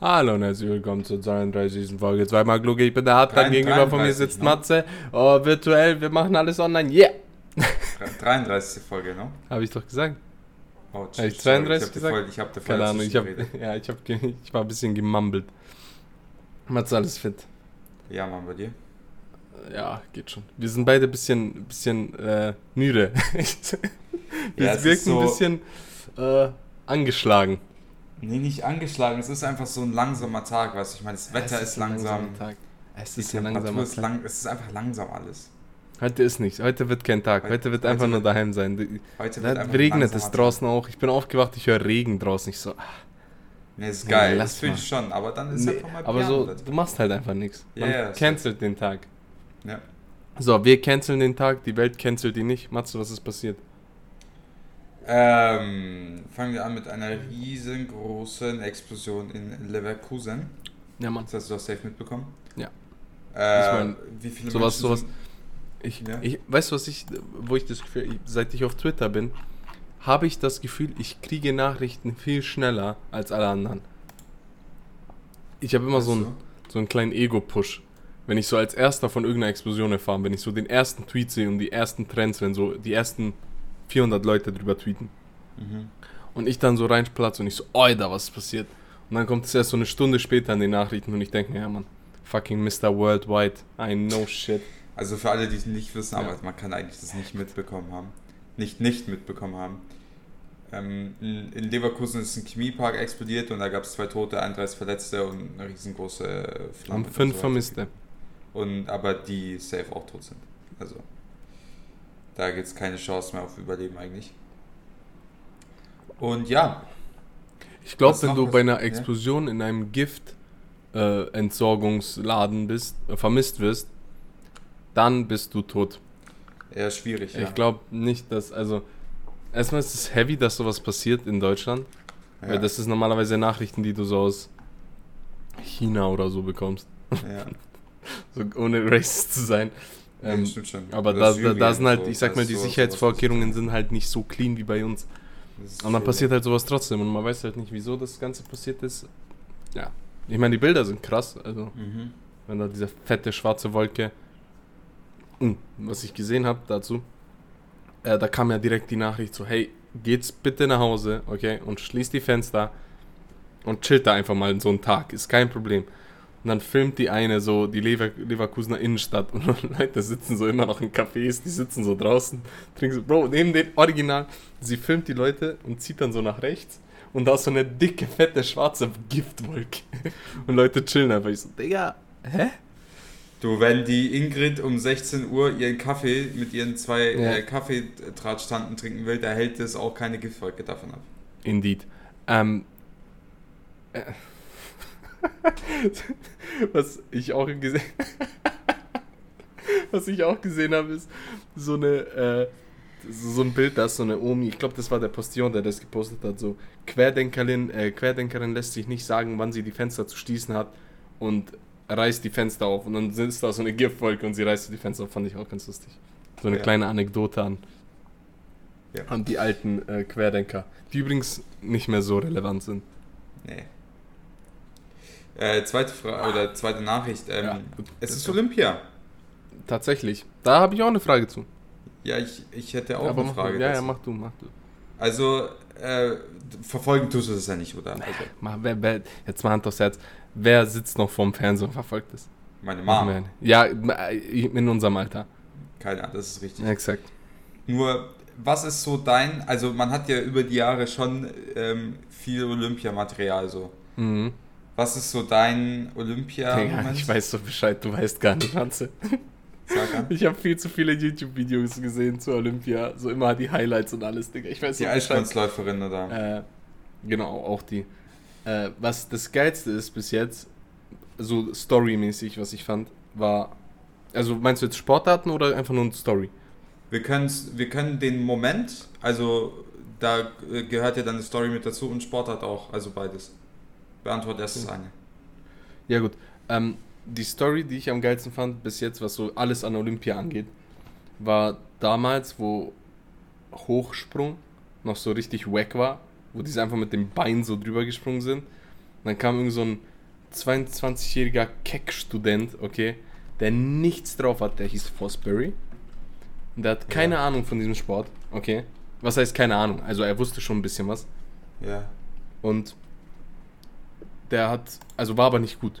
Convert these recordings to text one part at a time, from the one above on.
Hallo und herzlich willkommen zur 32. Folge. Zweimal klug, ich bin der Hartmann, 33, gegenüber von mir sitzt ne? Matze. Oh, virtuell, wir machen alles online. Yeah! 33. Folge, ne? Habe ich doch gesagt. Oh, Habe ich sorry, 32 ich hab gesagt? voll, ich hab voll Keine Ahnung, ich, hab, ja, ich, hab, ich war ein bisschen gemumbelt. Matze, alles fit? Ja, Mann, bei dir? Ja, geht schon. Wir sind beide ein bisschen, bisschen äh, müde. wir Ja, wirken so- ein bisschen äh, angeschlagen. Nee, nicht angeschlagen. Es ist einfach so ein langsamer Tag, weißt du? Ich meine, das Wetter ist, langsam. Es Die ist Temperatur lang. Es ist einfach langsam alles. Heute ist nicht. Heute wird kein Tag. Heute, Heute- wird heute einfach nur wird- daheim sein. Die- Heute Da wird einfach ein regnet es draußen auch. Ich bin aufgewacht, ich höre Regen draußen. Ich so, ah. Nee, ist Nee, geil. lass das fühle mal. ich schon. Aber dann ist nee. einfach mal aber so, du machst halt einfach nichts. Ja, Man ja, das cancelt den Tag. Ja. So, wir canceln den Tag, die Welt cancelt ihn nicht. Matze, was ist passiert? Ähm, fangen wir an mit einer riesengroßen Explosion in Leverkusen. Ja, Mann. Das hast du doch safe mitbekommen. Ja. Äh, Ich mein, wie viele sowas- Menschen sowas- Ich, Ja. ich, weißt du, was ich, wo ich das Gefühl, seit ich auf Twitter bin, habe ich das Gefühl, ich kriege Nachrichten viel schneller als alle anderen. Ich habe immer so einen, so einen kleinen Ego-Push. Wenn ich so als erster von irgendeiner Explosion erfahre, wenn ich so den ersten Tweet sehe und die ersten Trends, wenn so die ersten 400 Leute drüber tweeten Mhm. und ich dann so reinplatze und ich so, oi, da was ist passiert. Und dann kommt es erst so eine Stunde später in den Nachrichten und ich denke mir, ja Mann, fucking Mr. Worldwide, I know shit. Also für alle, die es nicht wissen, Ja. aber man kann eigentlich das nicht mitbekommen haben. Nicht nicht mitbekommen haben. Ähm, in, Leverkusen ist ein Chemiepark explodiert und da gab es zwei Tote, 31 Verletzte und eine riesengroße Flamme. Und fünf so. Vermisste. Und aber die safe auch tot sind. Also da gibt es keine Chance mehr auf Überleben eigentlich. Und ja, Ich glaube, wenn du bei einer ja? Explosion in einem Gift-Entsorgungsladen äh, bist, äh, vermisst wirst, dann bist du tot. eher schwierig. Ja. Ich glaube nicht, dass, also, erstmal ist es heavy, dass sowas passiert in Deutschland, ja. weil das ist normalerweise Nachrichten, die du so aus China oder so bekommst, ja. so ohne racist zu sein. Ja, Ähm, das stimmt schon. aber Oder da, da, sind halt, ich sag das mal, die Sicherheitsvorkehrungen sind halt nicht so clean wie bei uns. Das Und dann passiert halt sowas trotzdem und man weiß halt nicht, wieso das Ganze passiert ist. Ja. Ich meine, die Bilder sind krass, also Mhm. wenn da diese fette schwarze Wolke. Hm, Was ich gesehen habe dazu, äh, da kam ja direkt die Nachricht so, hey, geht's bitte nach Hause, okay, und schließt die Fenster und chillt da einfach mal so einen Tag, ist kein Problem. Und dann filmt die eine so die Lever Leverkusener Innenstadt und Leute sitzen so immer noch in Cafés, die sitzen so draußen, trinken so, Bro, neben den Original, sie filmt die Leute und zieht dann so nach rechts und da ist so eine dicke, fette, schwarze Giftwolke. Und Leute chillen einfach. Ich so, Digga, hä? Du, wenn die Ingrid um 16 Uhr ihren Kaffee mit ihren zwei Ja. äh, Kaffeetratstanden trinken will, da hält es auch keine Giftwolke davon ab. Indeed. Ähm, äh, was ich auch gesehen was ich auch gesehen habe, ist so eine äh, so ein Bild, da ist so eine Omi, ich glaube, das war der Postillon, der das gepostet hat, so Querdenkerin, äh, Querdenkerin lässt sich nicht sagen, wann sie die Fenster zu schließen hat und reißt die Fenster auf und dann ist da so eine Giftwolke und sie reißt die Fenster auf, fand ich auch ganz lustig. So eine Ja. kleine Anekdote an, Ja. an die alten äh, Querdenker, die übrigens nicht mehr so relevant sind. Nee. Äh, zweite Frage oder zweite Nachricht. Ähm, Ja. Es ist Olympia. Tatsächlich. Da habe ich auch eine Frage zu. Ja, ich, ich hätte auch Aber eine Frage. Du. Ja, ja, dazu. mach du, mach du. Also, äh, verfolgen tust du das ja nicht, oder? Also, Mach, wer, wer, jetzt mal Hand aufs Herz. Wer sitzt noch vorm Fernseher und verfolgt das? meine Mama. Ja, äh, in unserem Alter. Keine Ahnung, das ist richtig. Exakt. Nur, was ist so dein, also man hat ja über die Jahre schon ähm, viel Olympiamaterial so. Mhm. Was ist so dein Digga, Olympia-Moment? ich weiß so Bescheid, du weißt gar nicht, Hanze. Ich habe viel zu viele YouTube-Videos gesehen zu Olympia. So immer die Highlights und alles, Digga. Ich weiß Die so Bescheid. Eiskunstläuferin oder? Äh, genau, auch die. Äh, was das Geilste ist bis jetzt, so storymäßig, was ich fand, war. Also meinst du jetzt Sportarten oder einfach nur eine Story? Wir, wir können den Moment, also da äh, gehört ja dann eine Story mit dazu und Sportart auch, also beides. Beantwort erst das eine. Ja, gut. Ähm, die Story, die ich am geilsten fand bis jetzt, was so alles an Olympia angeht, war damals, wo Hochsprung noch so richtig wack war, wo diese einfach mit dem Bein so drüber gesprungen sind. dann kam irgend so ein 22-jähriger Keck-Student, okay, der nichts drauf hat, der hieß Fosbury. Und der hat keine Ja. Ahnung von diesem Sport, okay. Was heißt keine Ahnung? Also er wusste schon ein bisschen was. Ja. Und der hat, also war aber nicht gut.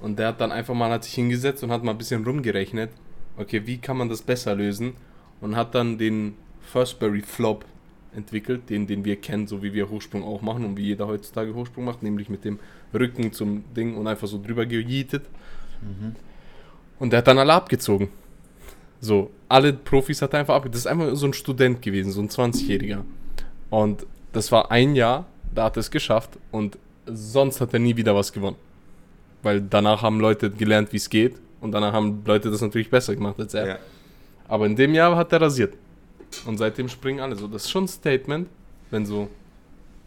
Und der hat dann einfach mal, hat sich hingesetzt und hat mal ein bisschen rumgerechnet, okay, wie kann man das besser lösen? Und hat dann den Fosbury Flop entwickelt, den, den wir kennen, so wie wir Hochsprung auch machen und wie jeder heutzutage Hochsprung macht, nämlich mit dem Rücken zum Ding und einfach so drüber gejietet. Mhm. Und der hat dann alle abgezogen. So, alle Profis hat er einfach abgezogen. Das ist einfach so ein Student gewesen, so ein 20-Jähriger. Und das war ein Jahr, da hat er es geschafft und sonst hat er nie wieder was gewonnen. Weil danach haben Leute gelernt, wie es geht und danach haben Leute das natürlich besser gemacht als er. Ja. Aber in dem Jahr hat er rasiert. Und seitdem springen alle so. Das ist schon ein Statement, wenn so.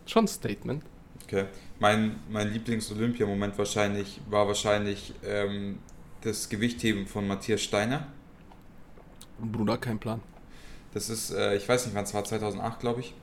Schon ein Statement. Okay. Mein, mein Lieblings-Olympia-Moment wahrscheinlich war wahrscheinlich ähm, das Gewichtheben von Matthias Steiner. Bruder, kein Plan. Das ist, äh, ich weiß nicht wann es war, 2008 glaube ich.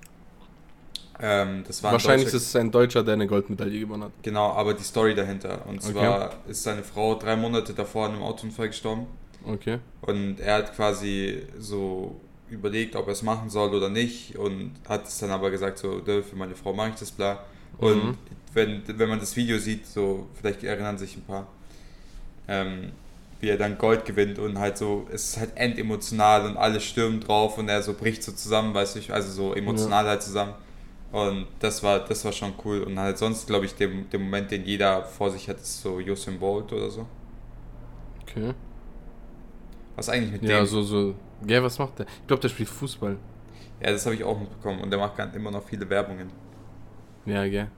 Ähm, das war ein Wahrscheinlich ist es ein Deutscher, der eine Goldmedaille gewonnen hat. Genau, aber die Story dahinter. Und Okay. zwar ist seine Frau drei Monate davor an einem Autounfall gestorben. Okay. Und er hat quasi so überlegt, ob er es machen soll oder nicht. Und hat es dann aber gesagt, so, "Dö, für meine Frau mache ich das, bla. Und Mhm. wenn, wenn man das Video sieht, so, vielleicht erinnern sich ein paar, ähm, wie er dann Gold gewinnt und halt so, es ist halt endemotional und alle stürmen drauf und er so bricht so zusammen, weißt du, also so emotional halt zusammen. Und das war, das war schon cool. Und halt sonst, glaube ich, der, Moment, den jeder vor sich hat, ist so Usain Bolt oder so. Okay. Was eigentlich mit Ja, dem? so, so. Ja, was macht der? Ich glaube, der spielt Fußball. Ja, das habe ich auch mitbekommen. Und der macht immer noch viele Werbungen. Ja, gell.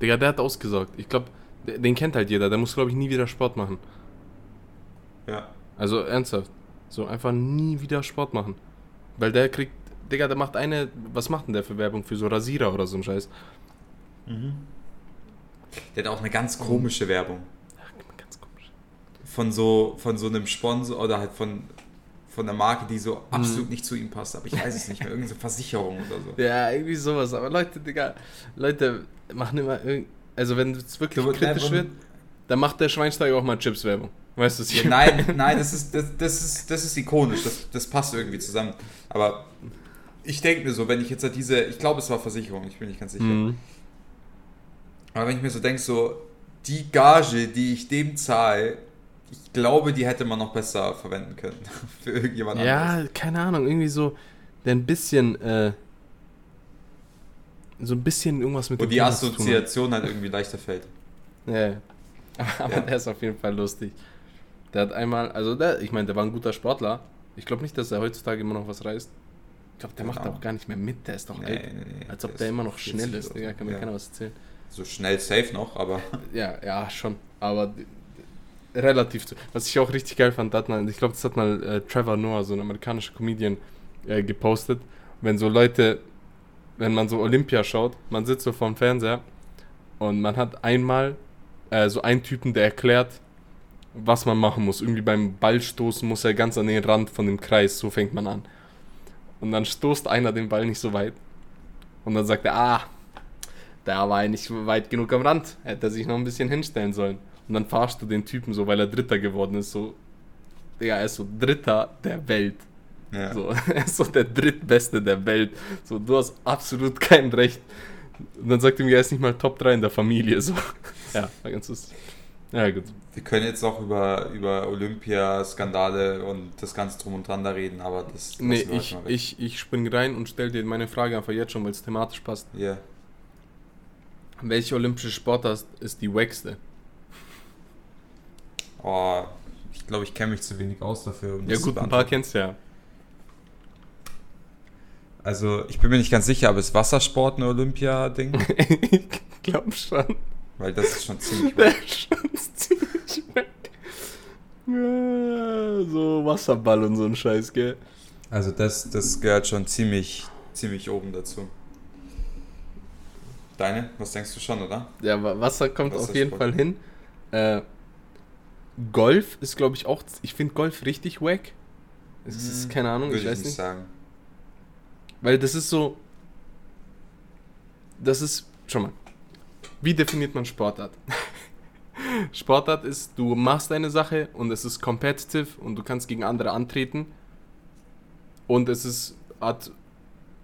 Digga, der hat ausgesorgt. Ich glaube, den kennt halt jeder. Der muss, glaube ich, nie wieder Sport machen. Ja. Also ernsthaft. So einfach nie wieder Sport machen. Weil der kriegt. Digga, der macht eine. Was macht denn der für Werbung? Für so Rasierer oder so ein Scheiß? Der hat auch eine ganz komische Werbung. Ach, ganz komisch. Von so, von so einem Sponsor oder halt von, von einer Marke, die so absolut nicht zu ihm passt. Aber ich weiß es nicht mehr. Irgendeine Versicherung oder so. Ja, irgendwie sowas. Aber Leute, Digga, Leute machen immer irgend. Also, wenn es wirklich Du, kritisch nein, wird, dann macht der Schweinsteiger auch mal Chips-Werbung. Weißt du, Ja, nein, nein, das ist, das, das ist, das ist ikonisch. Das, das passt irgendwie zusammen. Aber ich denke mir so, wenn ich jetzt diese, ich glaube, es war Versicherung, ich bin nicht ganz sicher. Mhm. Aber wenn ich mir so denke, so, die Gage, die ich dem zahle, ich glaube, die hätte man noch besser verwenden können. Für irgendjemand anderes. Ja, keine Ahnung, irgendwie so, der ein bisschen, äh, so ein bisschen irgendwas mit Wo dem die. Assoziation halt irgendwie leichter fällt. Ja, ja. aber Ja. der ist auf jeden Fall lustig. Der hat einmal, also der, ich meine, der war ein guter Sportler. Ich glaube nicht, dass er heutzutage immer noch was reißt. Ich glaube, der macht Ahnung. auch gar nicht mehr mit, der ist doch Nee, alt. nee, nee, Als ob der immer noch 40 schnell ist, so. Digga, kann mir Ja. keiner was erzählen. So schnell safe noch, aber Ja, ja, schon. Aber relativ zu. Was ich auch richtig geil fand, hat mal, ich glaube, das hat mal äh, Trevor Noah, so ein amerikanischer Comedian, äh, gepostet. Wenn so Leute, wenn man so Olympia schaut, man sitzt so vorm Fernseher und man hat einmal äh, so einen Typen, der erklärt, was man machen muss. Irgendwie beim Ballstoßen muss er ganz an den Rand von dem Kreis, so fängt man an. Und dann stoßt einer den Ball nicht so weit. Und dann sagt er, ah, da war er nicht weit genug am Rand. Hätte er sich noch ein bisschen hinstellen sollen. Und dann fahrst du den Typen so, weil er Dritter geworden ist. So, Digga, er ist so Dritter der Welt. ja. So, er ist so der Drittbeste der Welt. So, du hast absolut kein Recht. Und dann sagt er mir, er ist nicht mal Top 3 in der Familie. So, ja, war ganz lustig. Ja, gut. Wir können jetzt auch über, über Olympia-Skandale und das ganze Drum und Dran da reden, aber das lassen Nee, ich, ich, ich spring rein und stell dir meine Frage einfach jetzt schon, weil es thematisch passt. Ja. Welche olympische Sportart ist die wackste? Oh, ich glaube, ich kenne mich zu wenig aus dafür. um Ja das zu gut, ein paar kennst du ja. Also, ich bin mir nicht ganz sicher, aber ist Wassersport ein Olympia-Ding? ich glaube schon. Weil das ist schon ziemlich Der ist schon ziemlich weg. Ja, so Wasserball und so ein Scheiß, gell? Also, das, das gehört schon ziemlich, ziemlich oben dazu. Deine? Was denkst du schon, oder? Ja, Wa- Wasser kommt auf jeden. Fall hin. Äh, Golf ist, glaube ich, auch. Ich finde Golf richtig wack. Es ist, Hm, keine Ahnung, ich weiß nicht. sagen. Weil das ist so. Das ist. Schau mal. Wie definiert man Sportart? Sportart ist, du machst eine Sache und es ist competitive und du kannst gegen andere antreten. Und es ist Art.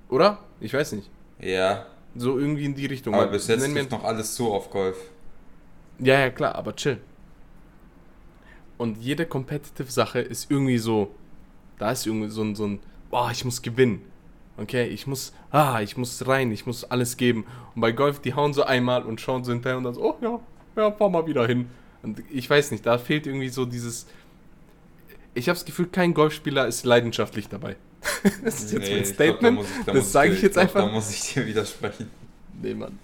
Oder? Ich weiß nicht. Ja. So irgendwie in die Richtung. Aber bis jetzt Nenn trifft noch alles zu auf Golf. Ja, ja, klar, aber chill. Und jede competitive Sache ist irgendwie so, da ist irgendwie so ein, so ein, boah, ich muss gewinnen. Okay, ich muss, ah, ich muss rein, ich muss alles geben. Und bei Golf, die hauen so einmal und schauen so hinterher und dann so, oh ja, ja, fahr mal wieder hin. Und ich weiß nicht, da fehlt irgendwie so dieses, ich habe das Gefühl, kein Golfspieler ist leidenschaftlich dabei. das ist jetzt Nee, mein ich glaub, da Statement. ich- da das sage dir- ich jetzt glaub, einfach. Da muss ich dir widersprechen. Nee, Mann.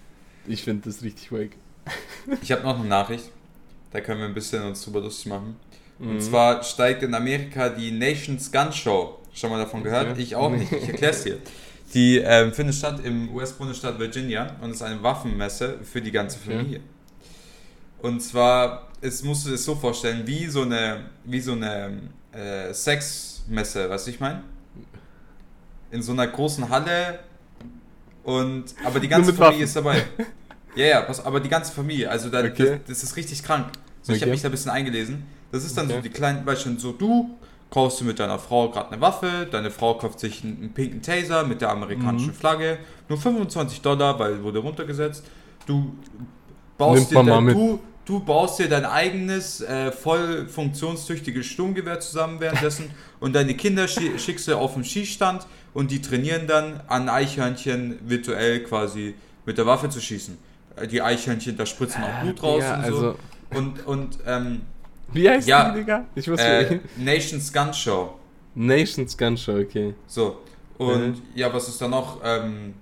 Ich finde das richtig wack. Ich habe noch eine Nachricht. Da können wir ein bisschen uns drüber lustig machen. Mhm. Und zwar steigt in Amerika die Nations Gun Show. Schon mal davon gehört? Okay. Ich auch nicht. Ich erkläre es dir. Die ähm, findet statt im US-Bundesstaat Virginia und ist eine Waffenmesse für die ganze Okay. Familie. Und zwar, es musst du dir so vorstellen, wie so eine, wie so eine äh, Sexmesse, weißt du, ich meine? In so einer großen Halle und aber die ganze Familie Waffen. ist dabei. Ja, ja, pass, aber die ganze Familie, also da, Okay. das, das ist richtig krank. So, ich Okay. habe mich da ein bisschen eingelesen. Das ist dann so Okay. die kleinen, weißt du, so du kaufst du mit deiner Frau gerade eine Waffe, deine Frau kauft sich einen, einen pinken Taser mit der amerikanischen Mhm. Flagge, nur 25 Dollar, weil wurde runtergesetzt. Du baust dir dein, du, du baust dir dein eigenes äh, voll funktionstüchtiges Sturmgewehr zusammen währenddessen und deine Kinder schi schickst du auf den Schießstand und die trainieren dann an Eichhörnchen virtuell quasi mit der Waffe zu schießen. Äh, Die Eichhörnchen, da spritzen auch Blut raus Digga, und also, so. Und, und ähm, wie heißt Ja, die, Digga? Ich wusste äh, Nations Gun Show. Nations Gun Show, okay. So. Und Mhm. ja, was ist da noch? Ähm,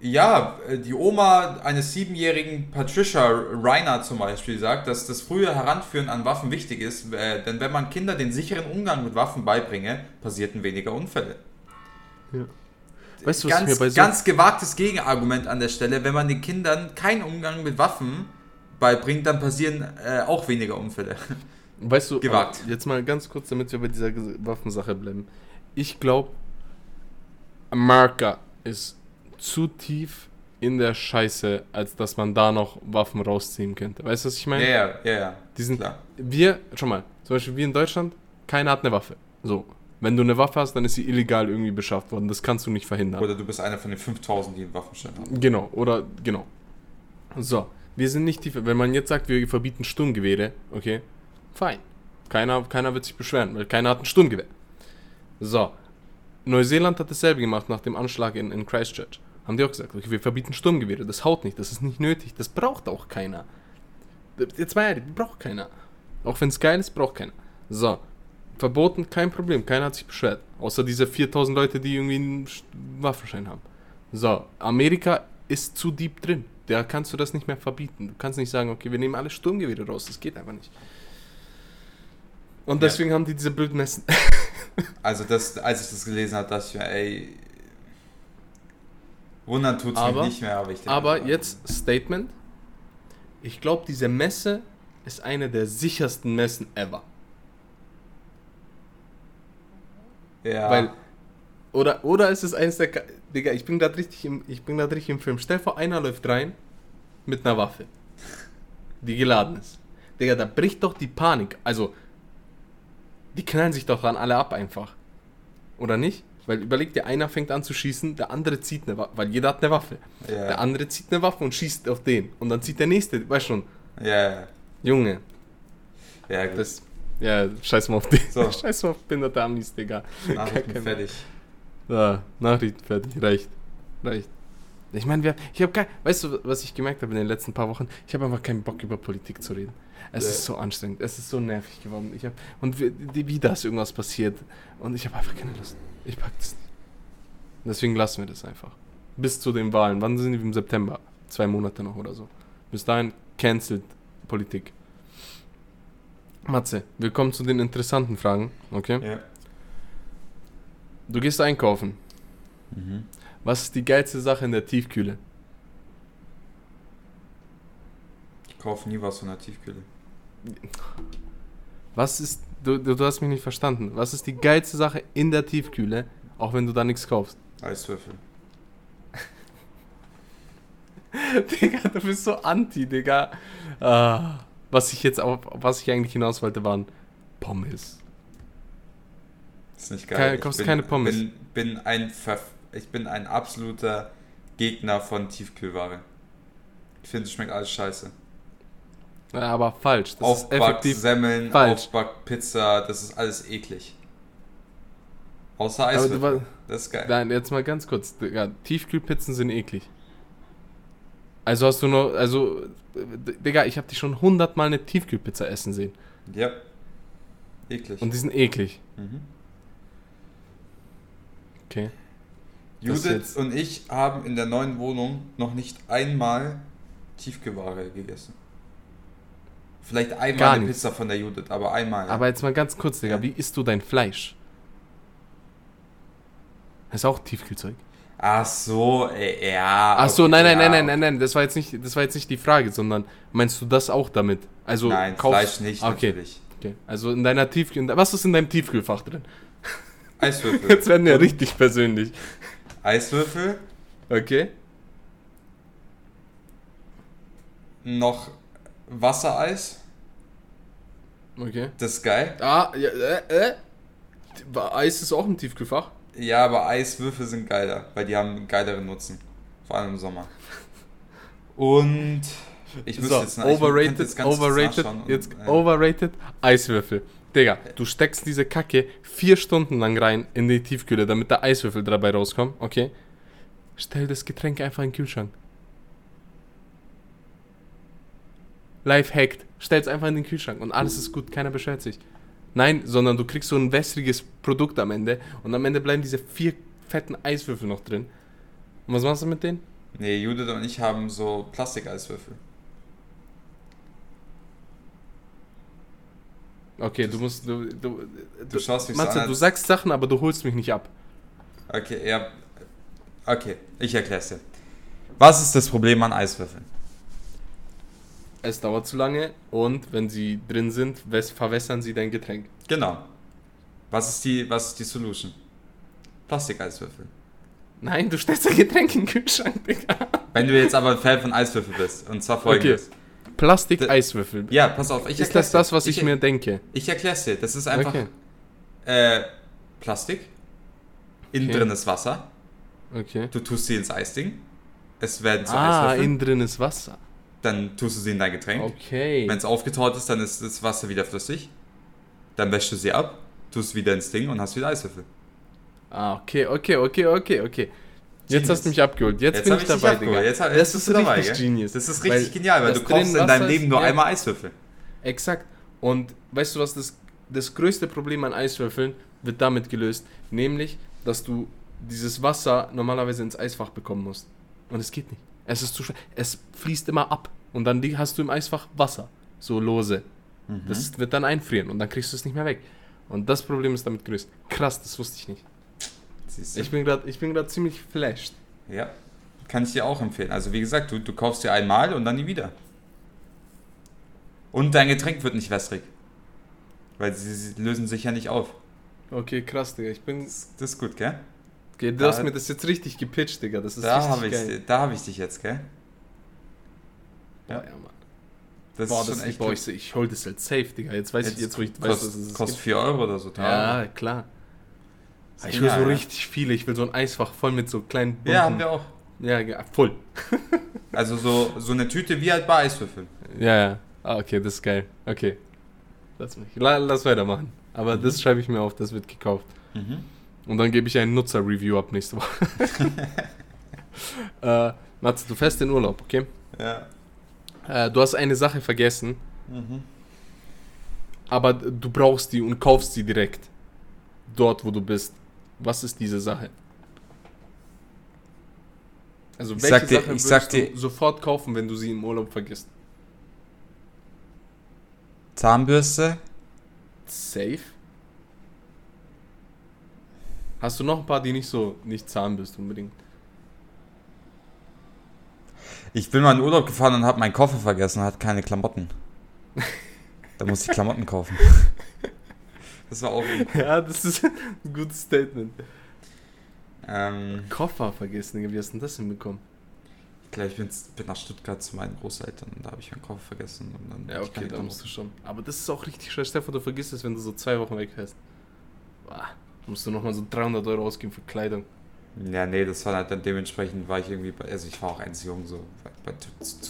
ja, äh, die Oma eines siebenjährigen Patricia Reiner zum Beispiel sagt, dass das frühe Heranführen an Waffen wichtig ist, äh, denn wenn man Kinder den sicheren Umgang mit Waffen beibringe, passierten weniger Unfälle. Weißt du, was ganz, mir bei so... ganz gewagtes Gegenargument an der Stelle, wenn man den Kindern keinen Umgang mit Waffen beibringt, dann passieren äh, auch weniger Unfälle. weißt du, gewagt. Jetzt mal ganz kurz, damit wir bei dieser Waffensache bleiben. Ich glaube, Amerika ist zu tief in der Scheiße, als dass man da noch Waffen rausziehen könnte. Weißt du, was ich Ja, meine? ja, ja, ja. Die sind, Klar. wir, schon mal, zum Beispiel wir in Deutschland, keiner hat eine Waffe. So, wenn du eine Waffe hast, dann ist sie illegal irgendwie beschafft worden. Das kannst du nicht verhindern. Oder du bist einer von den 5000, die einen Waffenschein haben. Genau, oder genau. So, wir sind nicht tiefer. Wenn man jetzt sagt, wir verbieten Sturmgewehre, okay, fein. Keiner, keiner wird sich beschweren, weil keiner hat ein Sturmgewehr. So, Neuseeland hat dasselbe gemacht nach dem Anschlag in, in Christchurch. Haben die auch gesagt, okay, wir verbieten Sturmgewehre, das haut nicht, das ist nicht nötig, das braucht auch keiner. Jetzt mal ehrlich, braucht keiner. Auch wenn es geil ist, braucht keiner. So, verboten, kein Problem, keiner hat sich beschwert. Außer diese 4000 Leute, die irgendwie einen Sch- Waffenschein haben. So, Amerika ist zu deep drin. Da kannst du das nicht mehr verbieten. Du kannst nicht sagen, okay, wir nehmen alle Sturmgewehre raus. Das geht einfach nicht. Und Ja. deswegen haben die diese blöden Messen. Also das, als ich das gelesen habe, dachte ich mir, ey, wundern tut's Aber- mich nicht mehr, aber ich denke Aber jetzt Statement. Ich glaube, diese Messe ist eine der sichersten Messen ever. ja, Weil, oder, oder ist es eines der. Digga, ich bin gerade richtig, im- ich bin richtig im Film. Stell vor, einer läuft rein mit einer Waffe, die geladen ist. Digga, da bricht doch die Panik. Also, die knallen sich doch dann alle ab einfach. Oder nicht? Weil überleg dir, einer fängt an zu schießen, der andere zieht eine Waffe, weil jeder hat eine Waffe. Der ja, andere zieht eine Waffe und schießt auf den. Und dann zieht der nächste, weißt schon, ja, ja, Junge, ja, gut. das. Ja, scheiß mal auf den. So. Scheiß mal auf behinderte Amis, Digga. Nachrichten kein- fertig. Ja, Nachrichten fertig, reicht. Reicht. Ich meine, wir, ich habe kein, weißt du, was ich gemerkt habe in den letzten paar Wochen? Ich habe einfach keinen Bock über Politik zu reden. Es Ja. ist so anstrengend, es ist so nervig geworden. Ich hab, und wie, wieder ist irgendwas passiert und ich habe einfach keine Lust. Ich pack das nicht. Deswegen lassen wir das einfach. Bis zu den Wahlen. Wann sind die? Im September. Zwei Monate noch oder so. Bis dahin cancelled Politik. Matze, wir kommen zu den interessanten Fragen, okay? Ja. Du gehst einkaufen. Mhm. Was ist die geilste Sache in der Tiefkühle? Ich kaufe nie was von der Tiefkühle. Was ist. Du, du, du hast mich nicht verstanden. Was ist die geilste Sache in der Tiefkühle, auch wenn du da nichts kaufst? Eiswürfel. Digga, du bist so anti, Digga. Ah, was ich jetzt auf, was ich eigentlich hinaus wollte, waren Pommes. Ist nicht geil. Keine- Ich kaufst bin, keine Pommes. Bin, bin ein Ver ich bin ein absoluter Gegner von Tiefkühlware. Ich finde, es schmeckt alles scheiße. Ja, aber falsch. Das ist Aufback, effektiv. Semmeln, falsch. Aufback, Pizza, das ist alles eklig. Außer Eiswürfel. Das ist geil. nein, jetzt mal ganz kurz. Digga, Tiefkühlpizzen sind eklig. Also hast du nur, also, Digga, ich habe dich schon hundertmal eine Tiefkühlpizza essen sehen. Ja. Eklig. Und die sind eklig. mhm. Okay. Judith und ich haben in der neuen Wohnung noch nicht einmal Tiefkühlware gegessen. Vielleicht einmal Gar eine nicht. Pizza von der Judith, aber einmal. Aber jetzt mal ganz kurz, Digga, Ja. wie isst du dein Fleisch? Das ist auch Tiefkühlzeug. Ach so, äh, ja. Ach so, okay, nein, nein, ja. nein, nein, nein, nein, das war jetzt nicht, das war jetzt nicht die Frage, sondern meinst du das auch damit? Also Nein, kaufst- Fleisch nicht, Ah, okay, natürlich. okay. Also in deiner Tiefkühl, was ist in deinem Tiefkühlfach drin? Eiswürfel. Jetzt werden wir richtig persönlich. Eiswürfel, Okay. noch Wassereis, Okay. das ist geil. Ah, ja, äh, äh. Eis ist auch im Tiefkühlfach. Ja, aber Eiswürfel sind geiler, weil die haben einen geileren Nutzen. Vor allem im Sommer. Und ich müsste So, jetzt, könnte overrated, jetzt overrated, und, jetzt äh, overrated, Eiswürfel. Digga, du steckst diese Kacke vier Stunden lang rein in die Tiefkühle, damit der Eiswürfel dabei rauskommt, okay? Stell das Getränk einfach in den Kühlschrank. Live hackt, stell's einfach in den Kühlschrank und alles ist gut, keiner beschwert sich. Nein, sondern du kriegst so ein wässriges Produkt am Ende und am Ende bleiben diese vier fetten Eiswürfel noch drin. Und was machst du mit denen? Nee, Judith und ich haben so Plastikeiswürfel. Okay, du musst. Du, du, Du schaust mich so Matze, an, du sagst Sachen, aber du holst mich nicht ab. Okay, ja. Okay, ich erklär's dir. Was ist das Problem an Eiswürfeln? Es dauert zu lange und wenn sie drin sind, verwässern sie dein Getränk. Genau. Was ist die, was ist die Solution? Plastikeiswürfel. Nein, du stellst dein Getränk in den Kühlschrank, Digga. Wenn du jetzt aber ein Fan von Eiswürfel bist, und zwar folgendes. Plastik-Eiswürfel. Ja, pass auf, ich Ist das das, was ich, mir denke? Ich erklär's dir. Das ist einfach Okay. äh, Plastik. Innen Okay. drin ist Wasser. Okay. Du tust sie ins Eisding. Es werden zu Ah, Eiswürfeln. innen drin ist Wasser. Dann tust du sie in dein Getränk. Okay. Wenn es aufgetaut ist, dann ist das Wasser wieder flüssig. Dann wäschst du sie ab, tust wieder ins Ding und hast wieder Eiswürfel. Ah, okay, okay, okay, okay, okay. Jetzt hast du mich abgeholt. Jetzt, bin hab ich dabei. Digga. Jetzt, jetzt das bist ist du dabei, richtig gell? genius. Das ist richtig Weil genial, weil du drin in deinem Wasser Leben nur ja. einmal Eiswürfel. Exakt. Und weißt du, was das, das größte Problem an Eiswürfeln wird damit gelöst? Nämlich, dass du dieses Wasser normalerweise ins Eisfach bekommen musst. Und es geht nicht. Es ist zu schwer. Es fließt immer ab. Und dann hast du im Eisfach Wasser. So lose. Mhm. Das wird dann einfrieren und dann kriegst du es nicht mehr weg. Und das Problem ist damit gelöst. Krass, das wusste ich nicht. Siehst du? Ich bin gerade ich bin grad ziemlich flashed. ja, kann ich dir auch empfehlen. Also wie gesagt, du, du kaufst dir einmal und dann nie wieder. Und dein Getränk wird nicht wässrig. Weil sie, sie lösen sich ja nicht auf. Okay, krass, Digga. Ich bin. Das, das ist gut, gell? Okay, du Da- hast mir das jetzt richtig gepitcht, Digga. Das ist Da richtig habe ich, geil. da hab ich dich jetzt, gell? Boah, Ja. ja, Mann. Das Boah, ist das schon echt boah, gut. ich, ich hol das halt safe, Digga. Jetzt weiß ich, jetzt wo ich weiß, dass es das kostet gibt. 4 Euro oder so. Ja, klar. Ist Ich will so ja. richtig viele. Ich will so ein Eisfach voll mit so kleinen bunten. Ja, haben wir auch. Ja, ja, voll. Also so, so eine Tüte wie halt bei Eiswürfeln. Ja, ja. Ah, okay, das ist geil. Okay. Lass mich. La, lass weitermachen. Aber das schreibe ich mir auf, das wird gekauft. Mhm. Und dann gebe ich ein Nutzer-Review ab nächste Woche. äh, Matze, du fährst in Urlaub, okay? Ja. Äh, du hast eine Sache vergessen, Mhm. aber du brauchst die und kaufst sie direkt. Dort, wo du bist. Was ist diese Sache? Also Ich welche sag dir- Sache ich würdest sag du sofort kaufen, wenn du sie im Urlaub vergisst? Zahnbürste. Safe? Hast du noch ein paar, die nicht so, nicht Zahnbürste unbedingt? Ich bin mal in Urlaub gefahren und habe meinen Koffer vergessen und hatte keine Klamotten. Da musste ich Klamotten kaufen. Das war auch. Ja, das ist ein gutes Statement. Ähm, Koffer vergessen, wie hast du denn das hinbekommen? Ich glaube, ich bin, bin nach Stuttgart zu meinen Großeltern und da habe ich meinen Koffer vergessen. Und dann Ja, okay, da musst du schon. Aber das ist auch richtig schwer. Stefan, du vergisst es, wenn du so zwei Wochen weg fährst. Boah, musst du nochmal so 300 Euro ausgeben für Kleidung. Ja, nee, das war halt dann dementsprechend, war ich irgendwie, bei, also ich war auch eins jung, so bei, bei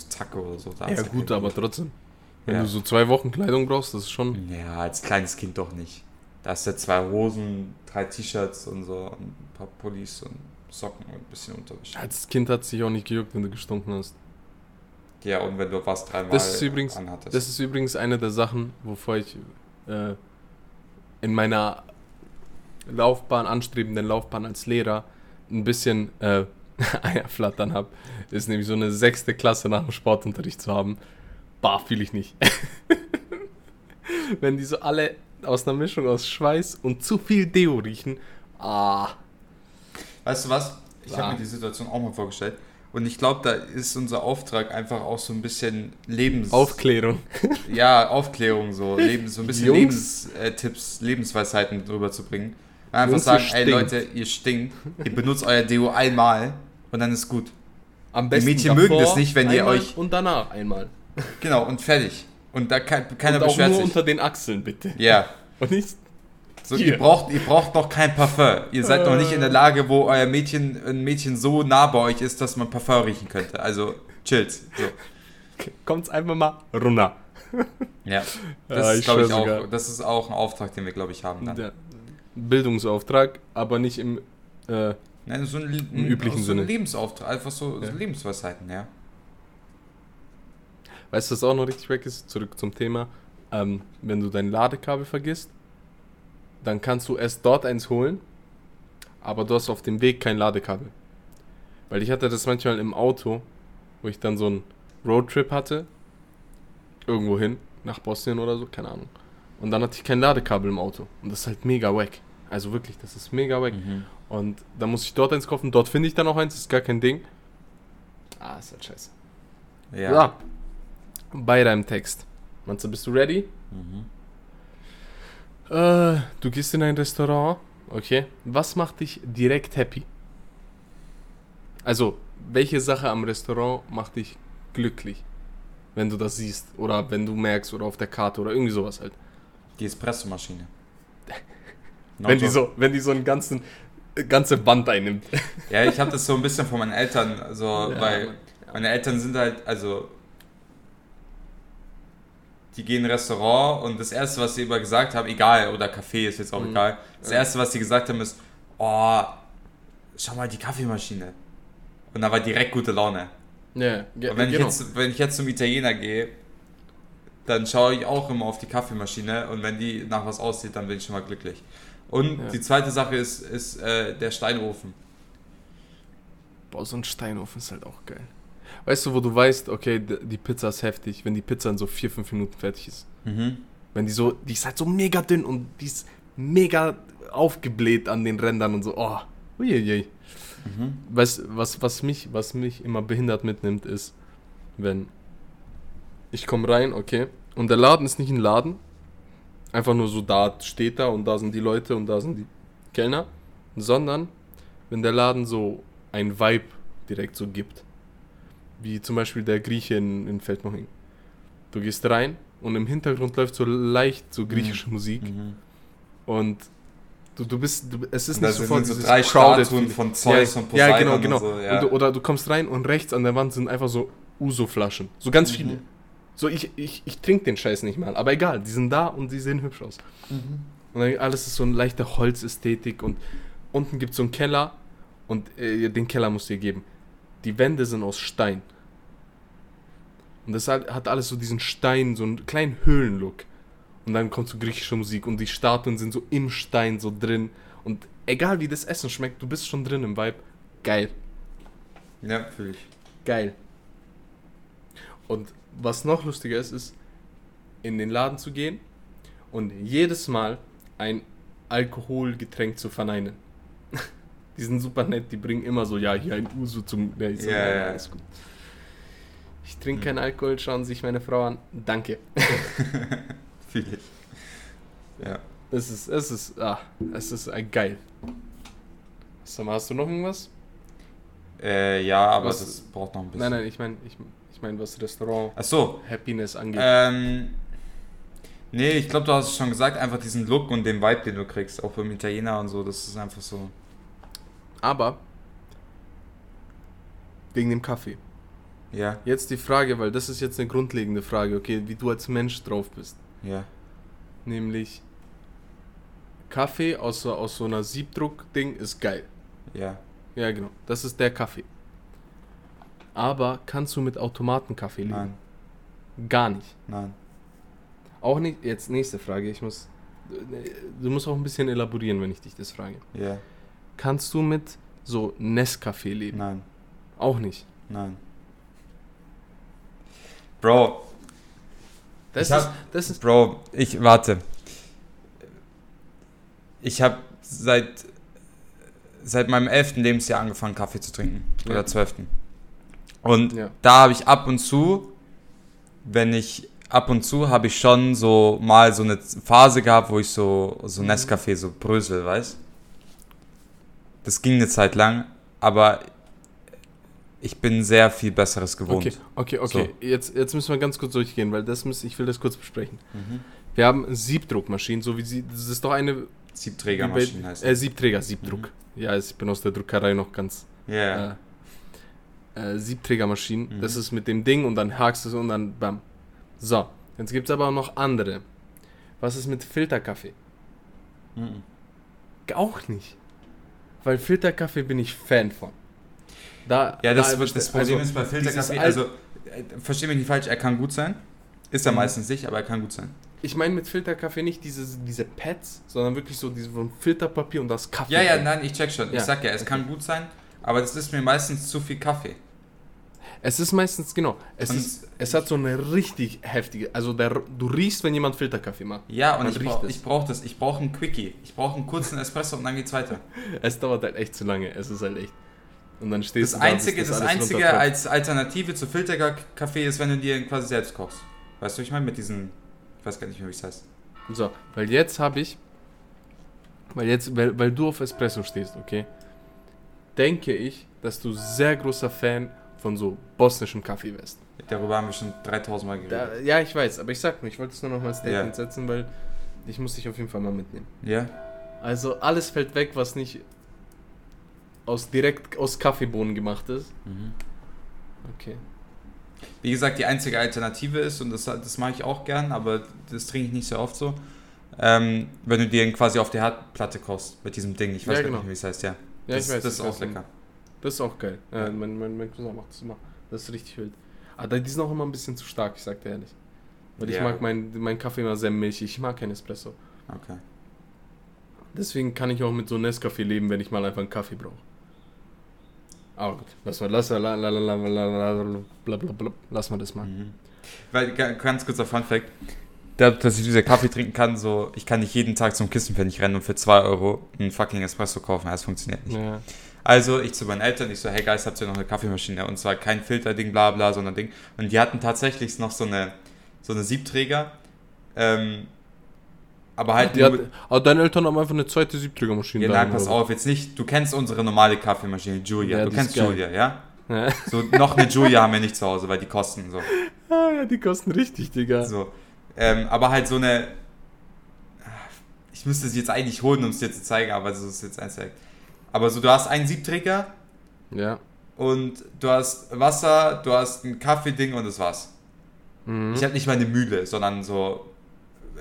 Zacke oder so. Ja, hat's gut, aber trotzdem. Wenn Ja. du so zwei Wochen Kleidung brauchst, das ist schon. Ja, als kleines Kind doch nicht. Da hast du zwei Hosen, drei T-Shirts und so, und ein paar Pullis und Socken und ein bisschen Unterwäsche. Als Kind hat es sich auch nicht gejuckt, wenn du gestunken hast. Ja, und wenn du was dreimal Das ist übrigens- anhattest. Das ist übrigens eine der Sachen, wovor ich äh, in meiner Laufbahn, anstrebenden Laufbahn als Lehrer ein bisschen äh, Eierflattern habe. Ist nämlich so eine sechste Klasse nach dem Sportunterricht zu haben. Bah, fühle ich nicht. Wenn die so alle aus einer Mischung aus Schweiß und zu viel Deo riechen. Ah. Weißt du was? Ich Ja. habe mir die Situation auch mal vorgestellt. Und ich glaube, da ist unser Auftrag einfach auch so ein bisschen Lebens... Aufklärung. ja, Aufklärung so. Lebens, so ein bisschen Jungs. Lebenstipps, Lebensweisheiten drüber zu bringen. Einfach Jungs, sagen, ey. Leute, ihr stinkt. Ihr benutzt euer Deo einmal und dann ist gut. Am Die Mädchen mögen davor das nicht, wenn ihr euch- Und danach einmal. Genau, und fertig. Und da kann, keiner und auch beschwert nur sich. unter den Achseln, bitte. Ja. Und nicht So, ihr, braucht, ihr braucht noch kein Parfum. Ihr seid noch nicht in der Lage, wo euer Mädchen, ein Mädchen so nah bei euch ist, dass man Parfum riechen könnte. Also chillt. So. kommt's einfach mal runter. Ja. Ja, Das ich ist, glaube ich, auch, das ist auch ein Auftrag, den wir, glaube ich, haben dann. Der Bildungsauftrag, aber nicht im. Äh, Nein, so ein, Im üblichen so ein Sinne. Lebensauftrag, einfach so, Ja. so Lebensweisheiten, ja. Weißt du, was auch noch richtig weg ist? Zurück zum Thema. Ähm, wenn du dein Ladekabel vergisst, dann kannst du erst dort eins holen, aber du hast auf dem Weg kein Ladekabel. Weil ich hatte das manchmal im Auto, wo ich dann so einen Roadtrip hatte, irgendwo hin, nach Bosnien oder so, keine Ahnung. Und dann hatte ich kein Ladekabel im Auto. Und das ist halt mega wack. Also wirklich, das ist mega wack. Mhm. Und dann muss ich dort eins kaufen. Dort finde ich dann auch eins, ist gar kein Ding. Ah, ist halt scheiße. Ja. Ja. Bei deinem Text. Manze, bist du ready? Mhm. Äh, du gehst in ein Restaurant. Okay. Was macht dich direkt happy? Also, welche Sache am Restaurant macht dich glücklich? Wenn du das siehst. Oder wenn du merkst oder auf der Karte oder irgendwie sowas halt. Die Espressomaschine. Wenn die so, wenn die so einen ganzen, ganze Wand einnimmt. Ja, ich habe das so ein bisschen von meinen Eltern, also, Ja, weil meine Eltern sind halt, also, die gehen in ein Restaurant und das Erste, was sie immer gesagt haben, egal, oder Kaffee ist jetzt auch Mhm. egal, das. Erste, was sie gesagt haben, ist, oh, schau mal die Kaffeemaschine. Und da war direkt gute Laune. Ja, ge Und wenn, genau. ich jetzt, wenn ich jetzt zum Italiener gehe, dann schaue ich auch immer auf die Kaffeemaschine und wenn die nach was aussieht, dann bin ich schon mal glücklich. Und Ja. die zweite Sache ist, ist äh, der Steinofen. Boah, so ein Steinofen ist halt auch geil. Weißt du, wo du weißt, okay, die Pizza ist heftig, wenn die Pizza in so 4-5 Minuten fertig ist. Mhm. Wenn die so, die ist halt so mega dünn und die ist mega aufgebläht an den Rändern und so, oh, uiuiui. Mhm. Weißt was, was mich, was mich immer behindert mitnimmt, ist, wenn ich komme rein, okay, und der Laden ist nicht ein Laden, einfach nur so, da steht da und da sind die Leute und da sind die Kellner, sondern wenn der Laden so ein Vibe direkt so gibt, wie zum Beispiel der Grieche in, in Feldmoching. Du gehst rein und im Hintergrund läuft so leicht so griechische Musik Mhm. und du, du bist, du, es ist Und nicht sind sofort so drei Statuen von Zeus ja, und Ja, Poseidon genau, und genau. so, ja. Du, oder du kommst rein und rechts an der Wand sind einfach so Uso-Flaschen. So ganz Mhm. viele. So, ich, ich, ich trinke den Scheiß nicht mal. Aber egal, die sind da und die sehen hübsch aus. Mhm. Und dann alles ist so eine leichte Holzästhetik und unten gibt es so einen Keller und äh, den Keller musst du dir geben. Die Wände sind aus Stein. Und das hat, alles so diesen Stein, so einen kleinen Höhlenlook. Und dann kommt so griechische Musik und die Statuen sind so im Stein so drin. Und egal wie das Essen schmeckt, du bist schon drin im Vibe. Geil. Ja, fühle ich. Geil. Und was noch lustiger ist, ist, in den Laden zu gehen und jedes Mal ein Alkoholgetränk zu verneinen. die sind super nett, die bringen immer so, ja, hier ein Uso zum. Ja, ich so, Ja, nein, ja. alles gut. Ich trinke keinen Alkohol, schauen sich meine Frau an. Danke. Ich. Ja. Es ist, es ist, ah, es ist äh, geil. Sag mal, hast du noch irgendwas? Äh, ja, aber Was- das braucht noch ein bisschen. Nein, nein, ich meine, ich, ich mein, was Restaurant Ach so. Happiness angeht. Ähm, nee, ich glaube, du hast es schon gesagt, einfach diesen Look und den Vibe, den du kriegst, auch beim Italiener und so, das ist einfach so. Aber wegen dem Kaffee. Ja, Jetzt die Frage, weil das ist jetzt eine grundlegende Frage, okay, wie du als Mensch drauf bist. ja. Nämlich Kaffee aus, so- aus so einer Siebdruck-Ding ist geil. Ja. Ja, genau. Das ist der Kaffee. Aber kannst du mit Automatenkaffee leben? Nein, Gar nicht. nein. Auch nicht. Jetzt nächste Frage. Ich muss. Du musst auch ein bisschen elaborieren, wenn ich dich das frage. Ja, Kannst du mit so Nescafé leben? nein, Auch nicht. nein. Bro, Das Ich ist, hab- das ist. Bro, ich warte. Ich habe seit seit meinem elften Lebensjahr angefangen Kaffee zu trinken Ja. oder zwölften. Und Ja. da habe ich ab und zu, wenn ich ab und zu habe ich schon so mal so eine Phase gehabt, wo ich so so Mhm. Nescafé so Brösel, weißt? Das ging eine Zeit lang, aber ich bin sehr viel besseres gewohnt. Okay, okay, okay. Jetzt, jetzt müssen wir ganz kurz durchgehen, weil das muss, ich will das kurz besprechen. Mhm. Wir haben Siebdruckmaschinen, so wie sie. Das ist doch eine. Siebträgermaschinen wie heißt bei- äh, Siebträger, Siebdruck. Ja, ich bin aus der Druckerei noch ganz. Ja, ja. Äh, äh, Siebträgermaschinen. Mhm. Das ist mit dem Ding und dann hakst du es und dann bam. So, jetzt gibt es aber auch noch andere. Was ist mit Filterkaffee? Mhm. Auch nicht. Weil Filterkaffee bin ich Fan von. Da, Ja, das, da- das Problem also, ist bei Filterkaffee, dieses also, äh, versteh mich nicht falsch, er kann gut sein. Ist er Mhm. meistens nicht, aber er kann gut sein. Ich meine mit Filterkaffee nicht diese, diese Pads, sondern wirklich so diese von Filterpapier und das Kaffee. Ja, ja, nein, ich check schon. Ja. Ich sag ja, es kann gut sein, aber das ist mir meistens zu viel Kaffee. Es ist meistens, genau, es, Und- ist, es hat so eine richtig heftige, also der, du riechst, wenn jemand Filterkaffee macht. Ja, und ich brauche es. ich brauch das. Ich brauche einen Quickie. Ich brauche einen kurzen Espresso und dann geht's weiter. Es dauert halt echt zu lange, es ist halt echt. Und dann stehst Das du da, Einzige, das alles Einzige als Alternative zu Filterkaffee ist, wenn du dir quasi selbst kochst. Weißt du, ich meine, mit diesen, ich weiß gar nicht mehr, wie es heißt. So, weil jetzt habe ich, weil jetzt, weil, weil du auf Espresso stehst, okay, denke ich, dass du sehr großer Fan von so bosnischem Kaffee wärst. Darüber haben wir schon 3000 Mal geredet. Da, ja, ich weiß, aber ich sag nur, ich wollte es nur noch mal Statement Ja. setzen, weil ich muss dich auf jeden Fall mal mitnehmen. Ja? Also alles fällt weg, was nicht aus direkt aus Kaffeebohnen gemacht ist. Mhm. Okay. Wie gesagt, die einzige Alternative ist, und das, das mache ich auch gern, aber das trinke ich nicht so oft so, ähm, wenn du dir quasi auf der Herdplatte kochst, mit diesem Ding. Ich weiß Ja, gar genau. nicht, wie es heißt, ja. Ja, das, ich weiß. Das ist auch lecker. Das ist auch geil. Ja, mein, mein, mein Cousin macht das immer. Das ist richtig wild. Aber die sind auch immer ein bisschen zu stark, ich sag dir ehrlich. Weil ich Ja. mag meinen mein Kaffee immer sehr milchig. Ich mag keinen Espresso. Okay. Deswegen kann ich auch mit so Nescafé leben, wenn ich mal einfach einen Kaffee brauche. Aber gut, lass mal, lass mal, la, la, la, lass mal das mal. Mhm. Weil, ga- ganz kurzer Funfact, dadurch, dass ich dieser Kaffee trinken kann, so, ich kann nicht jeden Tag zum Kissenpfennig rennen und für 2 Euro einen fucking Espresso kaufen, das funktioniert nicht. Ja. Also ich zu meinen Eltern, ich so, hey Guys, habt ihr noch eine Kaffeemaschine? Und zwar kein Filterding, bla bla, sondern Ding. Und die hatten tatsächlich noch so eine, so eine Siebträger, ähm, aber halt nur hat, aber deine Eltern haben einfach eine zweite Siebträgermaschine. Ja, nein, pass auf, jetzt nicht. Du kennst unsere normale Kaffeemaschine, Julia. Ja, du kennst. Julia, ja? Ja. So, noch eine Julia haben wir nicht zu Hause, weil die kosten so. Ah, ja, die kosten richtig, Digga. so. Ähm, aber halt so eine. Ich müsste sie jetzt eigentlich holen, um es dir zu zeigen, aber so ist jetzt eins. Aber so, du hast einen Siebträger Ja. und du hast Wasser, du hast ein Kaffeeding und das war's. Mhm. Ich habe nicht mal eine Mühle, sondern so.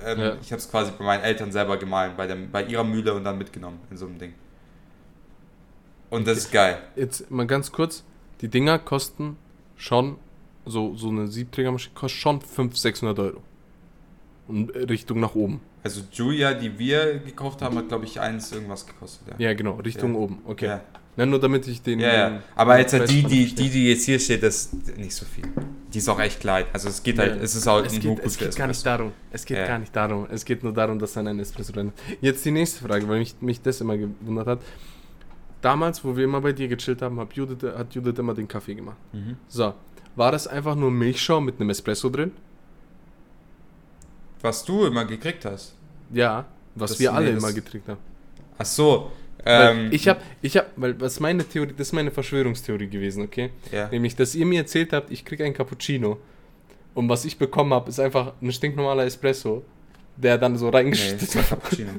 Ähm, Ja. Ich habe es quasi bei meinen Eltern selber gemahlen, bei, dem, bei ihrer Mühle und dann mitgenommen in so einem Ding. Und das ist geil. Jetzt mal ganz kurz. Die Dinger kosten schon, so, so eine Siebträgermaschine kostet schon 500, 600 Euro. Und Richtung nach oben. Also Julia, die wir gekauft haben, hat glaube ich eins irgendwas gekostet. Ja, Ja, genau, Richtung Ja. oben. Okay. ja. Ja, nur damit ich den. ja, ja. Aber jetzt halt die, die, die, die jetzt hier steht, das ist nicht so viel. Die ist auch echt klein. Also es geht halt, es ist halt es ein geht, es geht gar nicht darum. Es geht gar nicht darum. Es geht nur darum, dass dann ein Espresso drin ist. Jetzt die nächste Frage, weil mich, mich das immer gewundert hat. Damals, wo wir immer bei dir gechillt haben, hat Judith, hat Judith immer den Kaffee gemacht. Mhm. So, war das einfach nur Milchschaum mit einem Espresso drin? Was du immer gekriegt hast. Ja, was Das- wir alle nee, das- immer getrunken haben. Ach so, Ähm, ich habe, ich habe, weil was meine Theorie, das ist meine Verschwörungstheorie gewesen, okay? Ja. Nämlich, dass ihr mir erzählt habt, ich krieg einen Cappuccino und was ich bekommen habe, ist einfach ein stinknormaler Espresso, der dann so Nee, reingeschüttet wird. Cappuccino.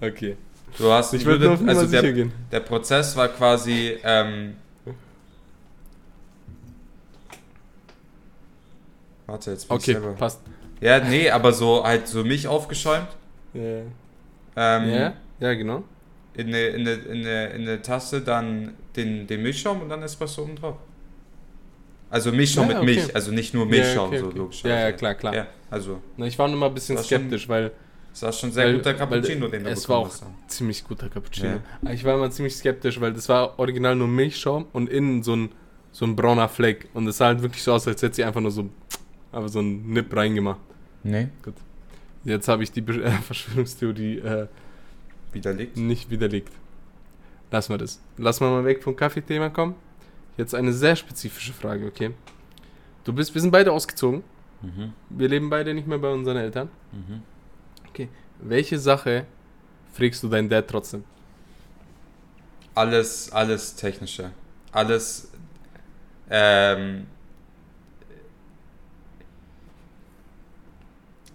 Okay. Du hast, Ich Nummer also der, der Prozess war quasi, ähm, warte, jetzt bin Okay, ich selber. passt. Ja, nee, aber so halt so Milch aufgeschäumt, Ja, ähm, ja, ja, genau. in eine in eine, in eine, in eine Tasse dann den, den Milchschaum und dann Espresso oben drauf. Also Milchschaum Ja, mit okay. Milch, also nicht nur Milchschaum, okay, so okay. logisch. Ja, ja, klar, klar. Ja, also, Na, ich war nur mal ein bisschen war schon- skeptisch, weil das war schon sehr Weil- guter Cappuccino, den du es war auch hast. ziemlich guter Cappuccino. Ja. Ich war immer ziemlich skeptisch, weil das war original nur Milchschaum und innen so ein, so ein brauner Fleck. Und es sah halt wirklich so aus, als hätte sie einfach nur so, aber so einen Nip reingemacht. Nee, Jetzt habe ich die Be äh, Verschwörungstheorie äh, widerlegt. nicht widerlegt. Lassen wir das. Lassen wir mal weg vom Kaffeethema kommen. Jetzt eine sehr spezifische Frage, okay? Du bist, wir sind beide ausgezogen. Mhm, Wir leben beide nicht mehr bei unseren Eltern. mhm. Welche Sache fragst du deinen Dad trotzdem? Alles, alles technische. Alles, ähm,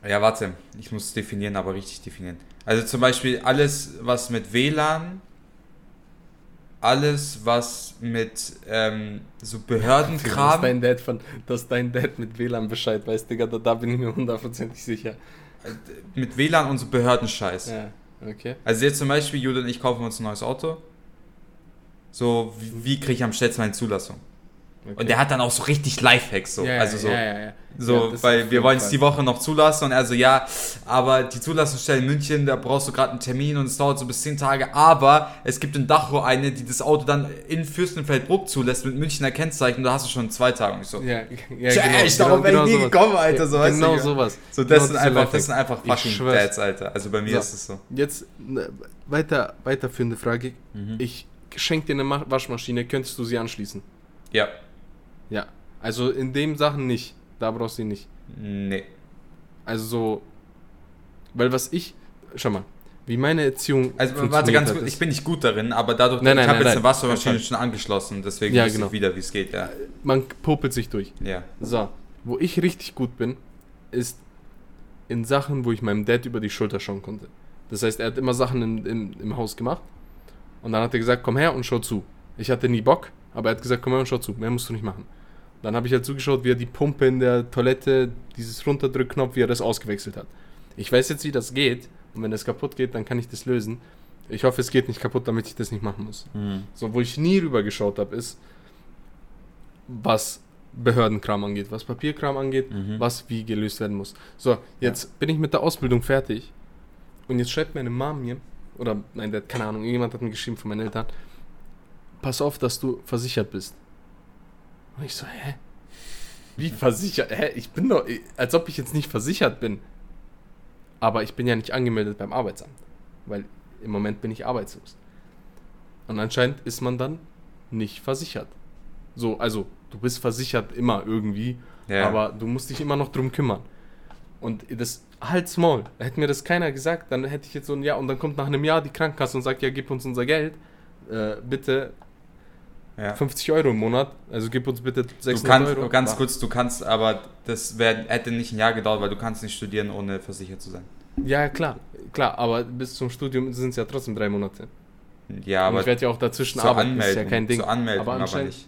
ja, warte, ich muss es definieren, aber richtig definieren. Also zum Beispiel alles, was mit WLAN, alles, was mit ähm, so Dass Behördenkram, dein Dad von, dass dein Dad mit WLAN Bescheid weiß, Digga, da, da bin ich mir hundertprozentig sicher. mit WLAN und so Behördenscheiß. Ja, okay. Also jetzt zum Beispiel, Jude und ich kaufen uns ein neues Auto. So, wie, wie kriege ich am schnellsten meine Zulassung? Okay. Und der hat dann auch so richtig Lifehacks so. ja, also so, ja, ja, ja. so weil wir wollen es die Woche noch zulassen und er so, ja, aber die Zulassungsstelle in München, da brauchst du gerade einen Termin und es dauert so bis 10 Tage, aber es gibt in Dachau eine, die das Auto dann in Fürstenfeldbruck zulässt mit Münchner Kennzeichen und da hast du schon zwei Tagen. Und ich so, Ja, ja, Tja, genau, ich darauf genau, ich nie sowas. gekommen, Alter, so, ja, weißt du, Genau ja. sowas. so das, Genau sind einfach, das sind einfach fucking. Dads, Alter. Also bei mir So. ist es so. Jetzt ne, weiter, weiterführende Frage. Mhm. Ich schenke dir eine Ma Waschmaschine, könntest du sie anschließen? Ja, Ja. Also in dem Sachen nicht. Da brauchst du sie nicht. nee. Also so. Weil was ich. Schau mal. Wie meine Erziehung. Also warte ganz kurz, ich bin nicht gut darin, aber dadurch, Nein, ich nein, habe nein, jetzt nein. eine Wassermaschine schon angeschlossen, deswegen Ja, weiß genau. ich wieder, wie es geht, ja. Man popelt sich durch. Ja. So. Wo ich richtig gut bin, ist in Sachen, wo ich meinem Dad über die Schulter schauen konnte. Das heißt, er hat immer Sachen in, im, im Haus gemacht. Und dann hat er gesagt, komm her und schau zu. Ich hatte nie Bock, aber er hat gesagt, komm her und schau zu. Mehr musst du nicht machen. Dann habe ich halt zugeschaut, wie er die Pumpe in der Toilette, dieses Runterdrückknopf, wie er das ausgewechselt hat. Ich weiß jetzt, wie das geht. Und wenn das kaputt geht, dann kann ich das lösen. Ich hoffe, es geht nicht kaputt, damit ich das nicht machen muss. So, wo ich nie rüber geschaut habe, ist, was Behördenkram angeht, was Papierkram angeht, Mhm. was wie gelöst werden muss. So, jetzt bin ich mit der Ausbildung fertig und jetzt schreibt meine Mom mir, oder nein, der, keine Ahnung, irgendjemand hat mir geschrieben von meinen Eltern, pass auf, dass du versichert bist. Und ich so, hä? Wie versichert? Hä? Ich bin doch, als ob ich jetzt nicht versichert bin. Aber ich bin ja nicht angemeldet beim Arbeitsamt, weil im Moment bin ich arbeitslos. Und anscheinend ist man dann nicht versichert. So, also du bist versichert immer irgendwie, Ja. aber du musst dich immer noch drum kümmern. Und das halt's Maul. Hätte mir das keiner gesagt, dann hätte ich jetzt so ein Jahr und dann kommt nach einem Jahr die Krankenkasse und sagt, ja, gib uns unser Geld. Äh, bitte ja. 50 Euro im Monat. Also gib uns bitte 600 Du kannst, Euro. ganz kurz, du kannst, aber das wär, hätte nicht ein Jahr gedauert, weil du kannst nicht studieren, ohne versichert zu sein. Ja, klar, klar, aber bis zum Studium sind es ja trotzdem drei Monate. Ja, und aber ich werde ja auch dazwischen arbeiten, Anmeldung, ist ja kein Ding. zur Anmeldung Aber aber, nicht.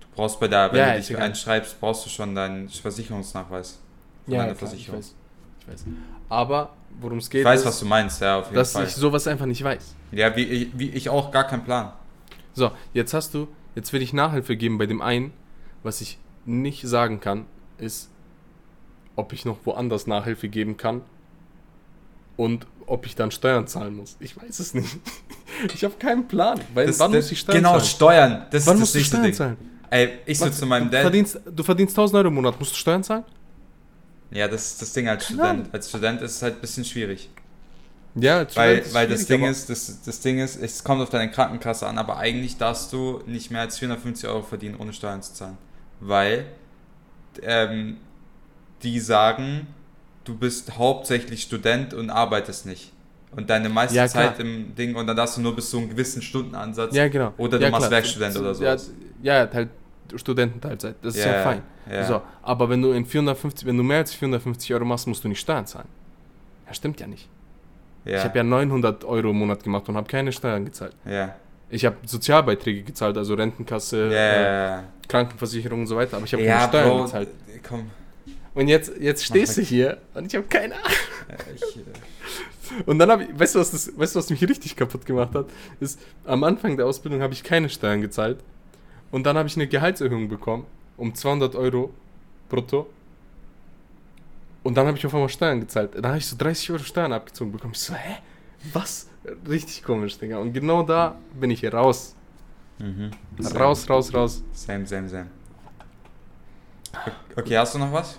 Du brauchst bei der, wenn Ja, du dich einschreibst, brauchst du schon deinen Versicherungsnachweis. von Ja, deiner klar, ich Versicherung. weiß. Ich weiß. Aber worum es geht, Ich weiß, ist, was du meinst, ja, auf jeden dass Fall. ich sowas einfach nicht weiß. Ja, wie ich, wie ich auch, gar keinen Plan. So, jetzt hast du, jetzt will ich Nachhilfe geben bei dem einen. Was ich nicht sagen kann, ist, ob ich noch woanders Nachhilfe geben kann und ob ich dann Steuern zahlen muss. Ich weiß es nicht. Ich habe keinen Plan. Weil, Das- wann das- muss ich Steuern Genau, zahlen? Steuern. Das Wann ist musst das nächste Steuern Ding. zahlen? Ey, ich Was? zu meinem du Dad. verdienst, du verdienst 1000 Euro im Monat. Musst du Steuern zahlen? Ja, das ist das Ding als Student. Als Student ist es halt ein bisschen schwierig. Ja, Weil, weil das Ding ist, das, das Ding ist, es kommt auf deine Krankenkasse an, aber eigentlich darfst du nicht mehr als 450 Euro verdienen, ohne Steuern zu zahlen. Weil ähm, die sagen, du bist hauptsächlich Student und arbeitest nicht. und deine meiste Ja. Zeit im Ding und dann darfst du nur bis zu einem gewissen Stundenansatz. Ja, genau. Oder du ja, machst. Werkstudent oder Ja, sowas. ja, halt Studententeilzeit. Das ist ja, fein. Ja. So, aber wenn du in 450, wenn du mehr als 450 Euro machst, musst du nicht Steuern zahlen. Ja, stimmt ja nicht. Ja. Ich habe ja 900 Euro im Monat gemacht und habe keine Steuern gezahlt. ja. Ich habe Sozialbeiträge gezahlt, also Rentenkasse, Ja, äh. Krankenversicherung und so weiter, aber ich habe ja, keine Steuern Bro, gezahlt. komm. Und jetzt, jetzt stehst du Mach hier und ich habe keine Ahnung. Ja, Ich, äh, Und dann habe ich, weißt du, was das, weißt du, was mich richtig kaputt gemacht hat? Ist, am Anfang der Ausbildung habe ich keine Steuern gezahlt. Und dann habe ich eine Gehaltserhöhung bekommen, um 200 Euro brutto. Und dann habe ich auf einmal Steuern gezahlt. Dann habe ich so 30 Euro Steuern abgezogen bekommen. Ich so, hä? Was? Richtig komisch, Digga. Und genau da bin ich hier raus. mhm. Raus, raus, raus. Same, same, same. Okay, hast du noch was?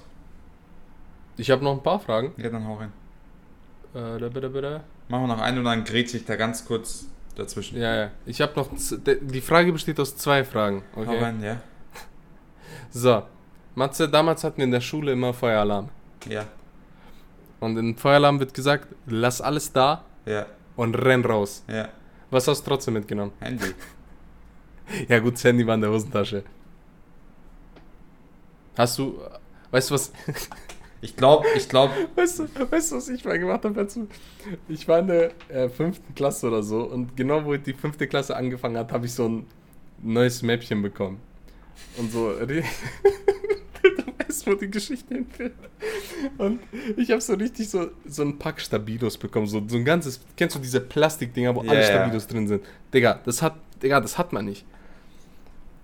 Ich habe noch ein paar Fragen. Ja, dann hau rein. Äh, da, da, da. Machen wir noch einen und dann grätsche ich da ganz kurz dazwischen. Ja, ja. Ich habe noch. Die Frage besteht aus zwei Fragen. Hau Okay. rein, ja. So. Matze, damals hatten wir in der Schule immer Feueralarm. Ja, Und im Feueralarm wird gesagt, lass alles da ja, und renn raus. ja. Was hast du trotzdem mitgenommen? Handy. Ja gut, das Handy war in der Hosentasche. Hast du, weißt du was, Ich glaube, ich glaube, weißt du, weißt du was ich mal gemacht habe dazu? Ich war in der äh, fünften Klasse oder so und genau wo die fünfte Klasse angefangen hat, habe ich so ein neues Mäppchen bekommen. Und so, weißt, wo die Geschichte hinführt. Und ich habe so richtig so, so ein Pack Stabilos bekommen, so, so ein ganzes, kennst du diese Plastikdinger, wo Ja, alle. Stabilos drin sind? Digga, das hat, Digga, das hat man nicht.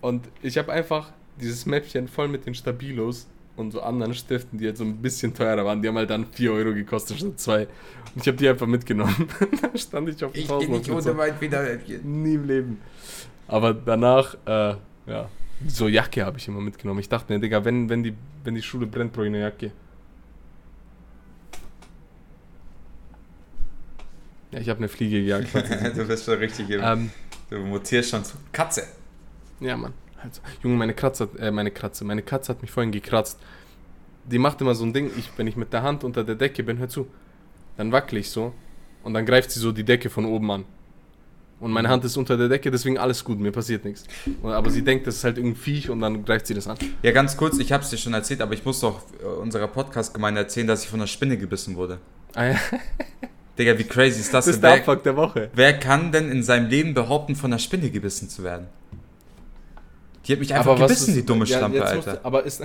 Und ich habe einfach dieses Mäppchen voll mit den Stabilos und so anderen Stiften, die halt so ein bisschen teurer waren. Die haben halt dann 4 Euro gekostet statt 2. Und ich habe die einfach mitgenommen. dann stand ich auf dem ich gehe nicht ohne so, weit wieder. Nie im Leben. Aber danach, äh, ja, so Jacke habe ich immer mitgenommen. Ich dachte mir, Digga, wenn, wenn, die, wenn die Schule brennt, brauche ich eine Jacke. Ja, ich habe eine Fliege gejagt. du bist schon richtig im, ähm, Du mutierst schon zu Katze. Ja, Mann. Also, Junge, meine Katze, hat, äh, meine Katze, meine Katze hat mich vorhin gekratzt. Die macht immer so ein Ding, ich, wenn ich mit der Hand unter der Decke bin, hör zu, dann wackel ich so und dann greift sie so die Decke von oben an. Und meine Hand ist unter der Decke, deswegen alles gut, mir passiert nichts. Aber sie denkt, das ist halt irgendein Viech und dann greift sie das an. Ja, ganz kurz, ich habe es dir schon erzählt, aber ich muss doch äh, unserer Podcast-Gemeinde erzählen, dass ich von einer Spinne gebissen wurde. Ah, ja. Digga, wie crazy ist das? Das ist denn? der wer, Abfuck der Woche. wer kann denn in seinem Leben behaupten, von einer Spinne gebissen zu werden? Die hat mich einfach was gebissen, ist- die dumme ja, Schlampe, musst Alter. du- Aber ist,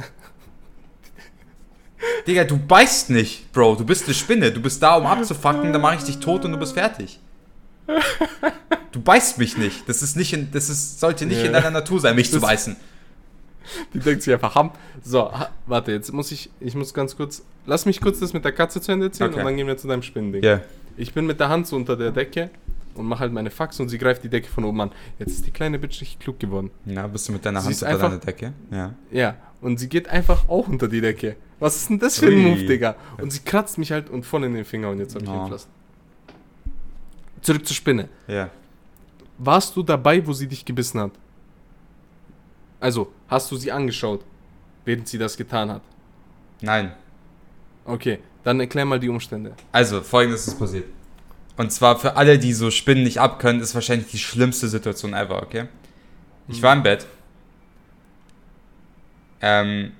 Digga, du beißt nicht, Bro. Du bist eine Spinne. Du bist da, um abzufacken, dann mache ich dich tot und du bist fertig. Du beißt mich nicht. Das ist nicht in, das ist, sollte nicht Ja. in deiner Natur sein, mich zu Das- beißen. Die denkt sich einfach, ham. So, warte, jetzt muss ich, ich muss ganz kurz, lass mich kurz das mit der Katze zu Ende erzählen Okay. und dann gehen wir zu deinem Spinnending. Ja. Ich bin mit der Hand so unter der Decke und mache halt meine Fax und sie greift die Decke von oben an. Jetzt ist die kleine Bitch richtig klug geworden. Na, bist du mit deiner Sie Hand unter einfach- deiner Decke? Ja. Ja, und sie geht einfach auch unter die Decke. Was ist denn das für ein. Move, Digga? Und sie kratzt mich halt und voll in den Finger und jetzt habe ich Oh. ihn. Zurück zur Spinne. Ja. Warst du dabei, wo sie dich gebissen hat? Also, hast du sie angeschaut, während sie das getan hat? Nein. Okay, dann erklär mal die Umstände. Also, folgendes ist passiert. Und zwar für alle, die so Spinnen nicht abkönnen, ist wahrscheinlich die schlimmste Situation ever, okay? Ich war im Bett. Ähm,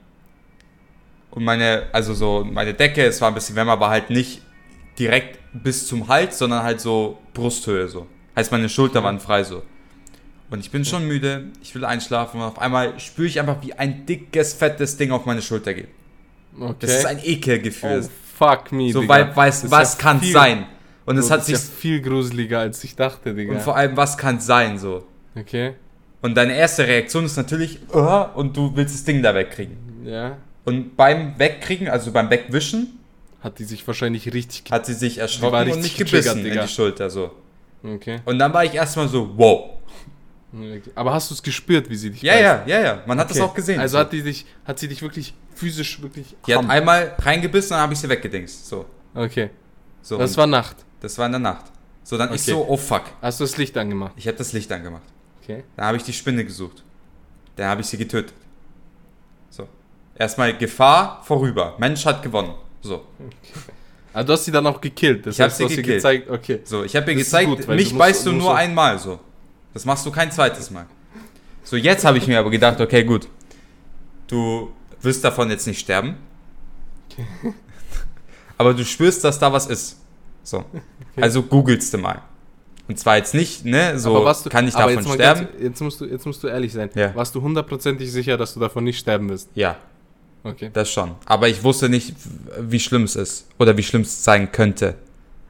und meine, also so, meine Decke, es war ein bisschen wärmer, aber halt nicht direkt bis zum Hals, sondern halt so Brusthöhe so. Heißt, meine Schulter waren frei so. Und ich bin schon müde, ich will einschlafen und auf einmal spüre ich einfach, wie ein dickes, fettes Ding auf meine Schulter geht. Okay. Das ist ein Ekelgefühl. oh, fuck me, so, Digga. weil, weiß, was ja kann viel- sein? Und es hat das sich, ist ja viel gruseliger, als ich dachte, Digga. und vor allem, was kann sein so? okay, Und deine erste Reaktion ist natürlich, "Ah", und du willst das Ding da wegkriegen. ja. Und beim Wegkriegen, also beim Wegwischen, Hat die sich wahrscheinlich richtig... hat sie sich erschrocken und getriggert, gebissen in die Schulter so. Okay. Und dann war ich erstmal so, wow. okay. Aber hast du es gespürt, wie sie dich Ja, beißt? ja, ja, ja. Man hat das Okay. auch gesehen. Also so. hat die dich, hat sie dich wirklich physisch wirklich... die hat einmal reingebissen, dann habe ich sie weggedingst. So. Okay, so das war Nacht. das war in der Nacht. So, dann ich Okay. so, oh fuck. Hast du das Licht angemacht? Ich habe das Licht angemacht. Okay. Dann habe ich die Spinne gesucht. Dann habe ich sie getötet. So. Erstmal Gefahr vorüber. Mensch hat gewonnen. So. Ah, du hast sie dann auch gekillt. Das Ich hab heißt, sie gekillt. gezeigt, okay. So, ich habe ihr Das ist gezeigt, gut, mich du musst- beißt du nur auch- einmal so. Das machst du kein zweites Mal. So, jetzt habe ich mir aber gedacht, okay, gut. Du wirst davon jetzt nicht sterben. aber du spürst, dass da was ist. So. Also googelst du mal. Und zwar jetzt nicht, ne, so du- kann ich aber davon sterben. Ganz, jetzt, musst du, jetzt musst du ehrlich sein. Ja. Warst du hundertprozentig sicher, dass du davon nicht sterben wirst? Ja, Okay. das schon. Aber ich wusste nicht, wie schlimm es ist. Oder wie schlimm es sein könnte.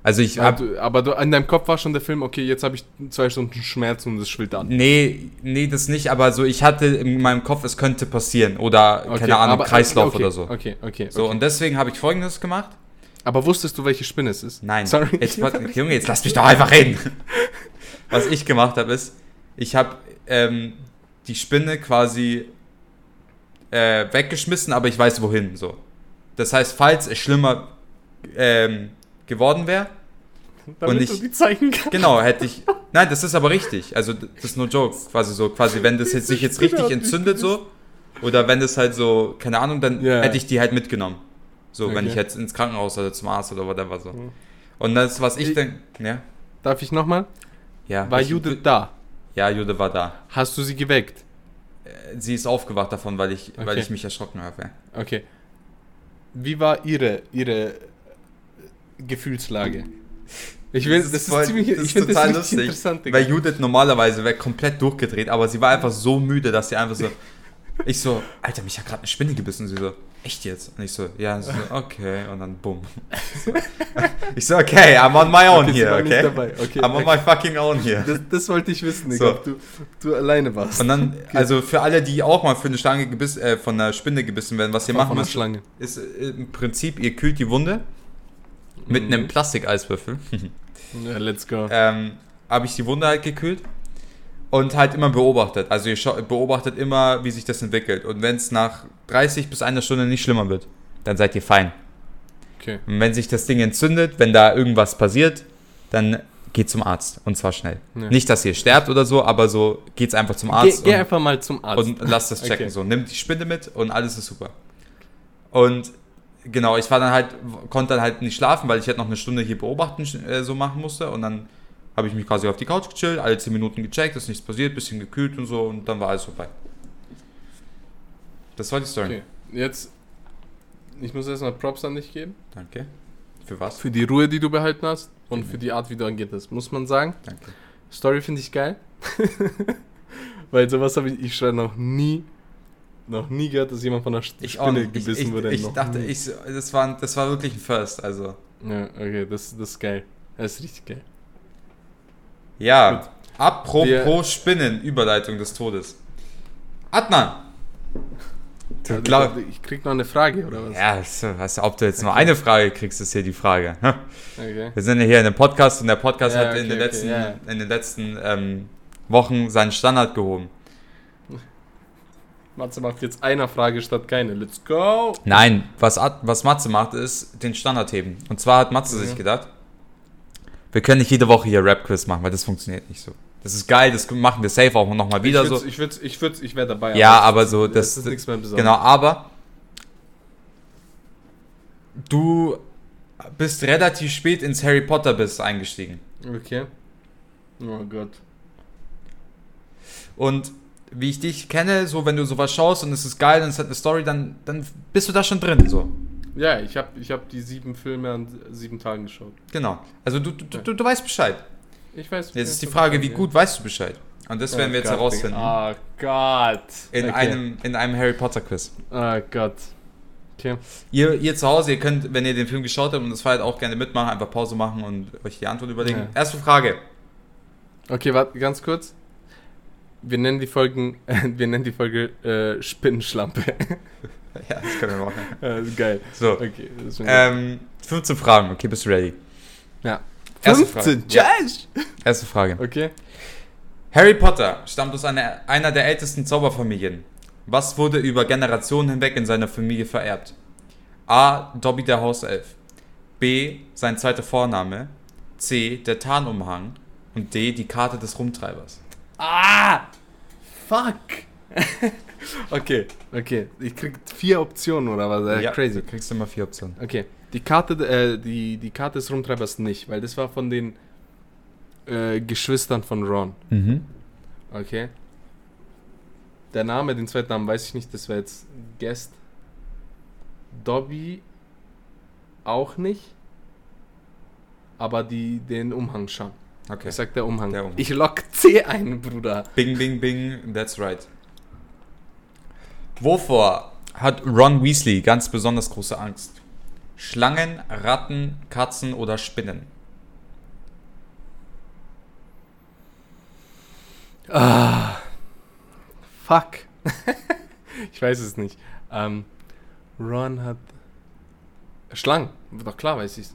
Also ich hab, du, aber du, in deinem Kopf war schon der Film, okay, jetzt habe ich zwei Stunden Schmerz und es schwillt an. Nee, nee, das nicht, aber so, ich hatte in meinem Kopf, es könnte passieren. Oder, Okay, keine Ahnung, aber- Kreislauf okay, oder so. Okay, okay. So, okay. und deswegen habe ich folgendes gemacht. aber wusstest du, welche Spinne es ist? Nein. Sorry. Jetzt, Junge, jetzt lass mich doch einfach reden. Was ich gemacht habe, ist, ich habe ähm, die Spinne quasi äh, weggeschmissen, aber ich weiß wohin. So. Das heißt, falls es schlimmer ähm, geworden wäre, Damit und ich- du die zeigen kannst. genau, hätte ich. Nein, das ist aber richtig. Also, das ist no joke. Quasi so, quasi, wenn das jetzt sich jetzt Spinne richtig entzündet, so, oder wenn das halt so, keine Ahnung, dann Ja. hätte ich die halt mitgenommen. So, wenn Okay. ich jetzt ins Krankenhaus oder zum Arzt oder whatever so. Mhm. Und das, was ich Ich- denke, ja. Darf ich nochmal? Ja, War ich, Judith da? Ja, Jude war da. Hast du sie geweckt? Äh, Sie ist aufgewacht davon, weil ich, weil Okay. ich mich erschrocken habe. Okay. Wie war ihre, ihre äh, Gefühlslage? Ich will, das, ist voll- ziemlich, das ich ist finde das lustig, interessant. Digga. Weil Judith normalerweise wäre komplett durchgedreht, aber sie war einfach so müde, dass sie einfach so. Ich so, Alter, mich hat gerade eine Spinne gebissen. Sie so, echt jetzt? Und ich so, ja, so, okay. Und dann bumm. Ich so, okay, I'm on my own Okay, here, okay? dabei. Okay, I'm on okay. my fucking own here. Das, das wollte ich wissen, Digga, So. ob du, du alleine warst. Und dann, also für alle, die auch mal für eine Schlange gebissen, äh, von einer Spinne gebissen werden, was ihr machen müsst, Schlange. ist äh, im Prinzip, ihr kühlt die Wunde mit Mhm. einem Plastikeiswürfel. Ja, let's go. ähm, habe ich die Wunde halt gekühlt und halt immer beobachtet. Also ihr beobachtet immer, wie sich das entwickelt. Und wenn es nach 30 bis einer Stunde nicht schlimmer wird, dann seid ihr fein. Okay. Und wenn sich das Ding entzündet, wenn da irgendwas passiert, dann geht zum Arzt. Und zwar schnell. Ja. Nicht, dass ihr sterbt oder so, aber so geht's einfach zum Geh, Arzt. geh und- einfach mal zum Arzt. und lass das checken. Okay. So, nimm die Spinne mit und alles ist super. Und genau, ich war dann halt, konnte dann halt nicht schlafen, weil ich halt noch eine Stunde hier beobachten äh, so machen musste. Und dann habe ich mich quasi auf die Couch gechillt, alle 10 Minuten gecheckt, ist nichts passiert, bisschen gekühlt und so und dann war alles vorbei. Das war die Story. okay. Jetzt, ich muss erstmal Props an dich geben. Danke. Für was? Für die Ruhe, die du behalten hast und für die Art, wie du agiert hast. Muss man sagen. Danke. Story finde ich geil. Weil sowas habe ich, ich schreibe noch nie, noch nie gehört, dass jemand von einer Ich auch Spinne nicht. Ich, gebissen ich, wurde. ich Noch dachte, nie. ich, das, war, das war wirklich ein First. Also, Ja, okay, das, das ist geil. Das ist richtig geil. Ja. Gut. Apropos Wir- Spinnen, Überleitung des Todes. Adnan! Du glaub, ich krieg noch eine Frage, oder was? Ja, du, ob du jetzt nur eine Frage kriegst, ist hier die Frage. Okay. Wir sind ja hier in einem Podcast und der Podcast Ja, hat in okay, den okay, letzten, ja, in den letzten ähm, Wochen seinen Standard gehoben. Matze macht jetzt einer Frage statt keine. Let's go! Nein, was, was Matze macht, ist den Standard heben. Und zwar hat Matze Ja. sich gedacht, wir können nicht jede Woche hier Rap-Quiz machen, weil das funktioniert nicht so. Das ist geil, das machen wir safe auch nochmal wieder ich so. ich würd's, ich würd's, ich wäre dabei. Ja, aber so, das, das, ist nichts mehr Besonderes. Genau, aber du bist relativ spät ins Harry Potter bist eingestiegen. Okay. Oh Gott. Und wie ich dich kenne, so wenn du sowas schaust und es ist geil und es hat eine Story, dann, dann bist du da schon drin. So. Ja, ich habe ich hab die sieben Filme an sieben Tagen geschaut. Genau. Also du, du, du, du weißt Bescheid. Ich weiß. Jetzt ist die Frage, wie gut weißt du Bescheid? Und das werden wir jetzt herausfinden. Oh Gott. In, Okay. einem, in einem Harry Potter Quiz. Oh Gott. Okay. Ihr, ihr zu Hause, ihr könnt, wenn ihr den Film geschaut habt und das feiert, auch gerne mitmachen, einfach Pause machen und euch die Antwort überlegen. Ja. Erste Frage. Okay, warte, ganz kurz. Wir nennen die Folgen, wir nennen die Folge äh, Spinnenschlampe. Ja, das können wir machen. äh, geil. So, Okay, das ist ähm, 15 Fragen. Okay, bist du ready? ja. erste 15, Frage. Ja. Josh! Erste Frage. Okay. Harry Potter stammt aus einer, einer der ältesten Zauberfamilien. Was wurde über Generationen hinweg in seiner Familie vererbt? A. Dobby der Hauself. B. Sein zweiter Vorname. C. Der Tarnumhang. Und D. Die Karte des Rumtreibers. Ah! Fuck! Okay, okay. Ich krieg vier Optionen oder was? Äh, ja, Crazy. Du kriegst immer vier Optionen. Okay. Die Karte, äh, die, die Karte des Rumtreibers nicht, weil das war von den äh, Geschwistern von Ron. Mhm. Okay. Der Name, den zweiten Namen weiß ich nicht, das wäre jetzt Guest. Dobby auch nicht. Aber die, den Umhang schon. Okay. Ich sag der Umhang. Der Umhang. Ich lock C ein, Bruder. Bing, bing, bing, that's right. Wovor hat Ron Weasley ganz besonders große Angst? Schlangen, Ratten, Katzen oder Spinnen? Ah. Fuck. ich weiß es nicht. Ähm, Ron hat. Schlangen. Doch klar weiß ich's.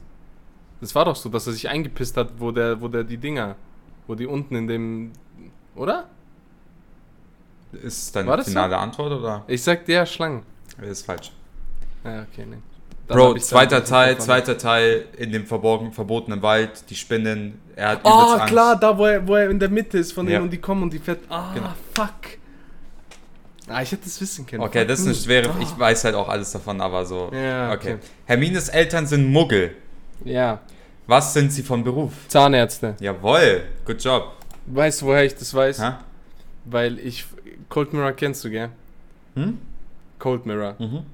Das war doch so, dass er sich eingepisst hat, wo der, wo der die Dinger. Wo die unten in dem. Oder? Ist deine War das so? finale Antwort oder? Ich sag der Schlangen. Das ist falsch. Ja, okay, ne. Dann Bro, zweiter Teil, zweiter Teil in dem verborgenen, verbotenen Wald, die Spinnen, er hat Oh, Angst. klar, da wo er, wo er in der Mitte ist von Ja. denen und die kommen und die fährt. Ah, Genau. fuck. Ah, ich hätte es wissen können. Okay, Fuck das ist eine schwere, Ah. ich weiß halt auch alles davon, aber so. Ja, okay. okay. Hermines Eltern sind Muggel. Ja, Was sind sie von Beruf? Zahnärzte. Jawohl, good job. Weißt du, woher ich das weiß? Hä? Weil ich. Cold Mirror kennst du, gell? Hm? Cold Mirror. Mhm.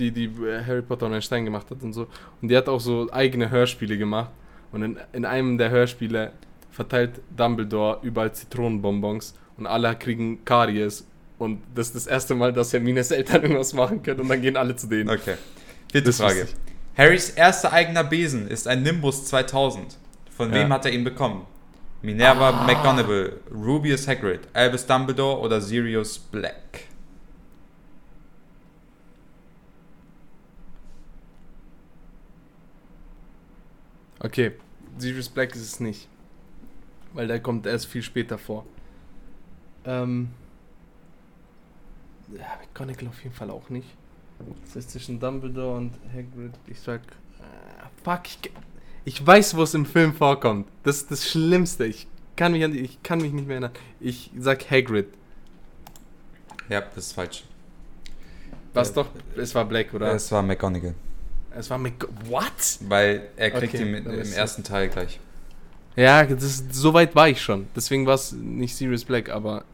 Die, die äh, Harry Potter und ein Stein gemacht hat und so. Und die hat auch so eigene Hörspiele gemacht. Und in, in einem der Hörspiele verteilt Dumbledore überall Zitronenbonbons und alle kriegen Karies. Und das ist das erste Mal, dass Hermines Eltern irgendwas machen können und dann gehen alle zu denen. Okay. Vierte Das Frage. Harrys erster eigener Besen ist ein Nimbus 2000. Von wem Ja. hat er ihn bekommen? Minerva Ah. McGonagall, Rubius Hagrid, Albus Dumbledore oder Sirius Black? Okay, Sirius Black ist es nicht. Weil der kommt erst viel später vor. Ähm. Ja, McGonagall auf jeden Fall auch nicht. Das heißt zwischen Dumbledore und Hagrid. Ich sag. Äh, fuck, ich, ich weiß, wo es im Film vorkommt. Das ist das Schlimmste. Ich kann mich, an, ich kann mich nicht mehr erinnern. Ich sag Hagrid. Ja, das ist falsch. Was Äh, doch? Es war Black, oder? Es war McGonagall. es war Mc. What? Weil er kriegt Okay, ihn im es- ersten Teil gleich. Ja, das so weit war ich schon. Deswegen war es nicht Sirius Black, aber.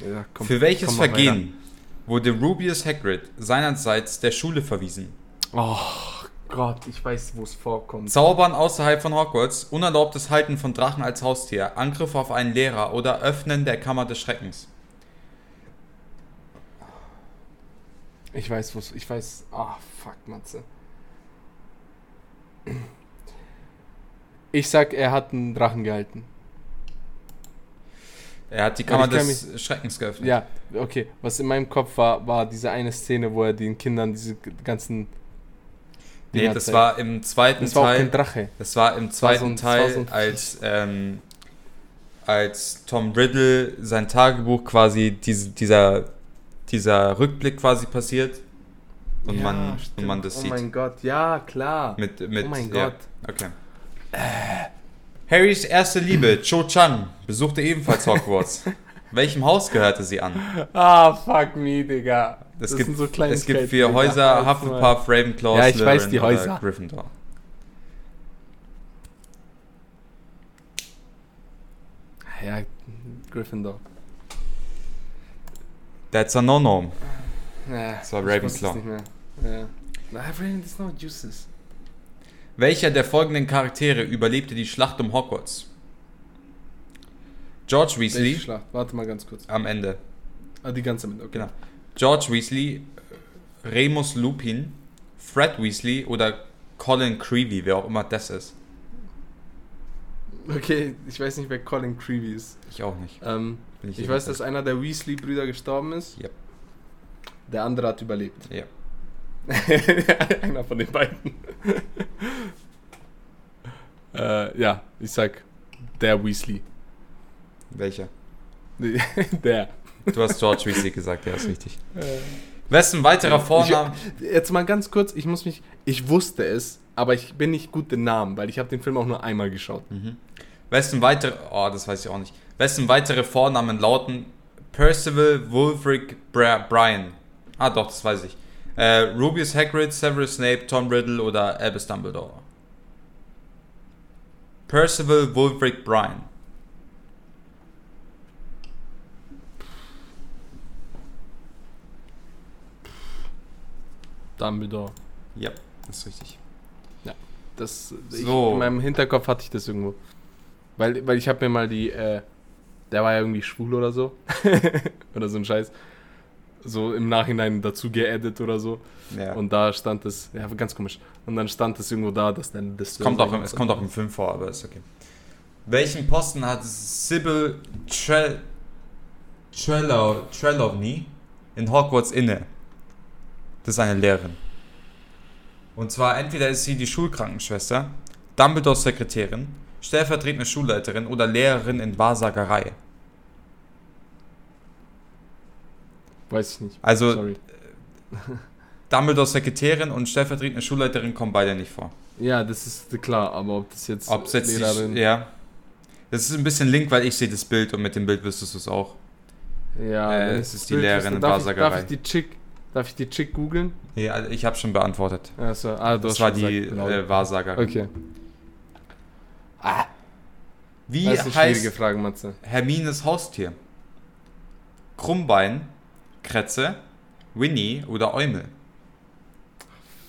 Ja, komm, Für welches Vergehen wurde Rubius Hagrid seinerseits der Schule verwiesen? Oh Gott, ich weiß, wo es vorkommt. Zaubern außerhalb von Hogwarts, unerlaubtes Halten von Drachen als Haustier, Angriff auf einen Lehrer oder Öffnen der Kammer des Schreckens. Ich weiß, wo es. Ich weiß. Ah, fuck, Matze. Ich sag, er hat einen Drachen gehalten. Er hat die Kammer des Schreckens geöffnet. Ja, okay. Was in meinem Kopf war, war diese eine Szene, wo er den Kindern diese ganzen. Nee, das war im zweiten Das war auch Teil. kein Drache. Das war im zweiten so ein- Teil, war so als, ähm, als Tom Riddle sein Tagebuch quasi, diese, dieser, dieser Rückblick quasi passiert und, Ja, man, und man das oh sieht. mein Gott, ja, klar. Mit, mit, oh mein ja, Gott. Okay. Harrys erste Liebe, Cho Chang, besuchte ebenfalls Hogwarts. Welchem Haus gehörte sie an? Ah, fuck me, Digga. Es Das gibt, so es gibt vier. Häuser, mal. Hufflepuff, Ravenclaw, Ja, ich weiß die Häuser. Gryffindor. Ja, Gryffindor. That's a no-no. Ja, Das war Ravenclaw. nicht mehr. Ja. Na, Raven is no juices. Welcher der folgenden Charaktere überlebte die Schlacht um Hogwarts? George Welche Weasley Schlacht? Warte mal ganz kurz. am Ende. Ah, die ganze mit, okay. Genau. George Weasley, Remus Lupin, Fred Weasley oder Colin Creevy, wer auch immer das ist. Okay, ich weiß nicht, wer Colin Creevy ist. Ich auch nicht. Ähm, ich nicht weiß, dass einer der Weasley-Brüder gestorben ist. Yep. Der andere hat überlebt. Ja. einer von den beiden. äh, ja, ich sag der Weasley. Welcher? der. Du hast George Weasley gesagt, ja, ist richtig. Äh, Wessen weiterer Vorname? Jetzt mal ganz kurz, ich muss mich, ich wusste es, aber ich bin nicht gut in Namen, weil ich habe den Film auch nur einmal geschaut. Mhm. Wessen weitere, oh, das weiß ich auch nicht. Wessen weitere Vornamen lauten Percival Wulfric Brian. Ah, doch, das weiß ich. Äh, Rubius Hagrid, Severus Snape, Tom Riddle oder Albus Dumbledore. Percival Wulfric Brian. Dumbledore. Ja, das ist richtig. Das, ich, So. in meinem Hinterkopf hatte ich das irgendwo. Weil, weil ich habe mir mal die, äh, der war ja irgendwie schwul oder so. oder so ein Scheiß. So im Nachhinein dazu geedit oder so. Ja. Und da stand es, ja, ganz komisch. Und dann stand es irgendwo da, dass dann das. es, kommt auch im, es kommt auch im Film vor, aber ist okay. Welchen Posten hat Sybil Trel Trelaw Trelawney in Hogwarts inne? Das ist eine Lehrerin. Und zwar entweder ist sie die Schulkrankenschwester, Dumbledores Sekretärin, stellvertretende Schulleiterin oder Lehrerin in Wahrsagerei. Weiß ich nicht. Also Sorry. Dumbledores Sekretärin und stellvertretende Schulleiterin kommen beide nicht vor. Ja, das ist klar, aber ob das jetzt Ob jetzt Lehrerin. die, ja. Das ist ein bisschen link, weil ich sehe das Bild und mit dem Bild wüsstest du es auch. Ja, Äh, es ist die Lehrerin in Wahrsagerei. darf ich die Chick, darf ich die Chick googeln? Ja, ich habe schon beantwortet. Also, ah, du Das war die gesagt, genau. äh, Wahrsagerin. Okay. Wie Das ist eine heißt schwierige Frage, Matze. Hermines Haustier? Krummbein, Kretze, Winnie oder Eumel?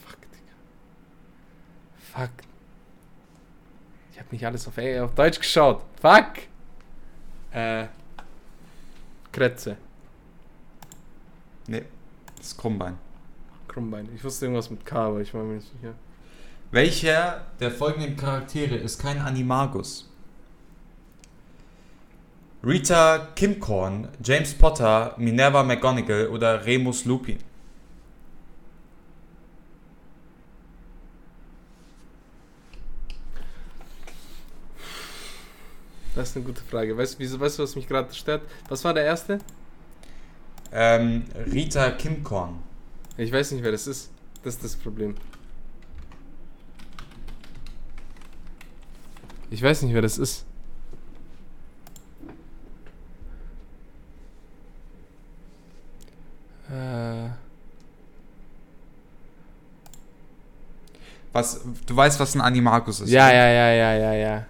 Fuck, Digga. Fuck. Ich hab nicht alles auf, ey, auf Deutsch geschaut. Fuck! Äh. Kretze. Nee, das ist Krummbein. Krummbein. Ich wusste irgendwas mit K, aber ich war mir nicht sicher. Welcher der folgenden Charaktere ist kein Animagus? Rita Kimcorn, James Potter, Minerva McGonagall oder Remus Lupin? Das ist eine gute Frage. Weißt, wieso, weißt du, was mich gerade stört? Was war der erste? Ähm, Rita Kimcorn. Ich weiß nicht, wer das ist. Das ist das Problem. Ich weiß nicht, wer das ist. Äh, Was, du weißt, was ein Animagus ist? ja, ne? ja, ja, ja, ja, ja.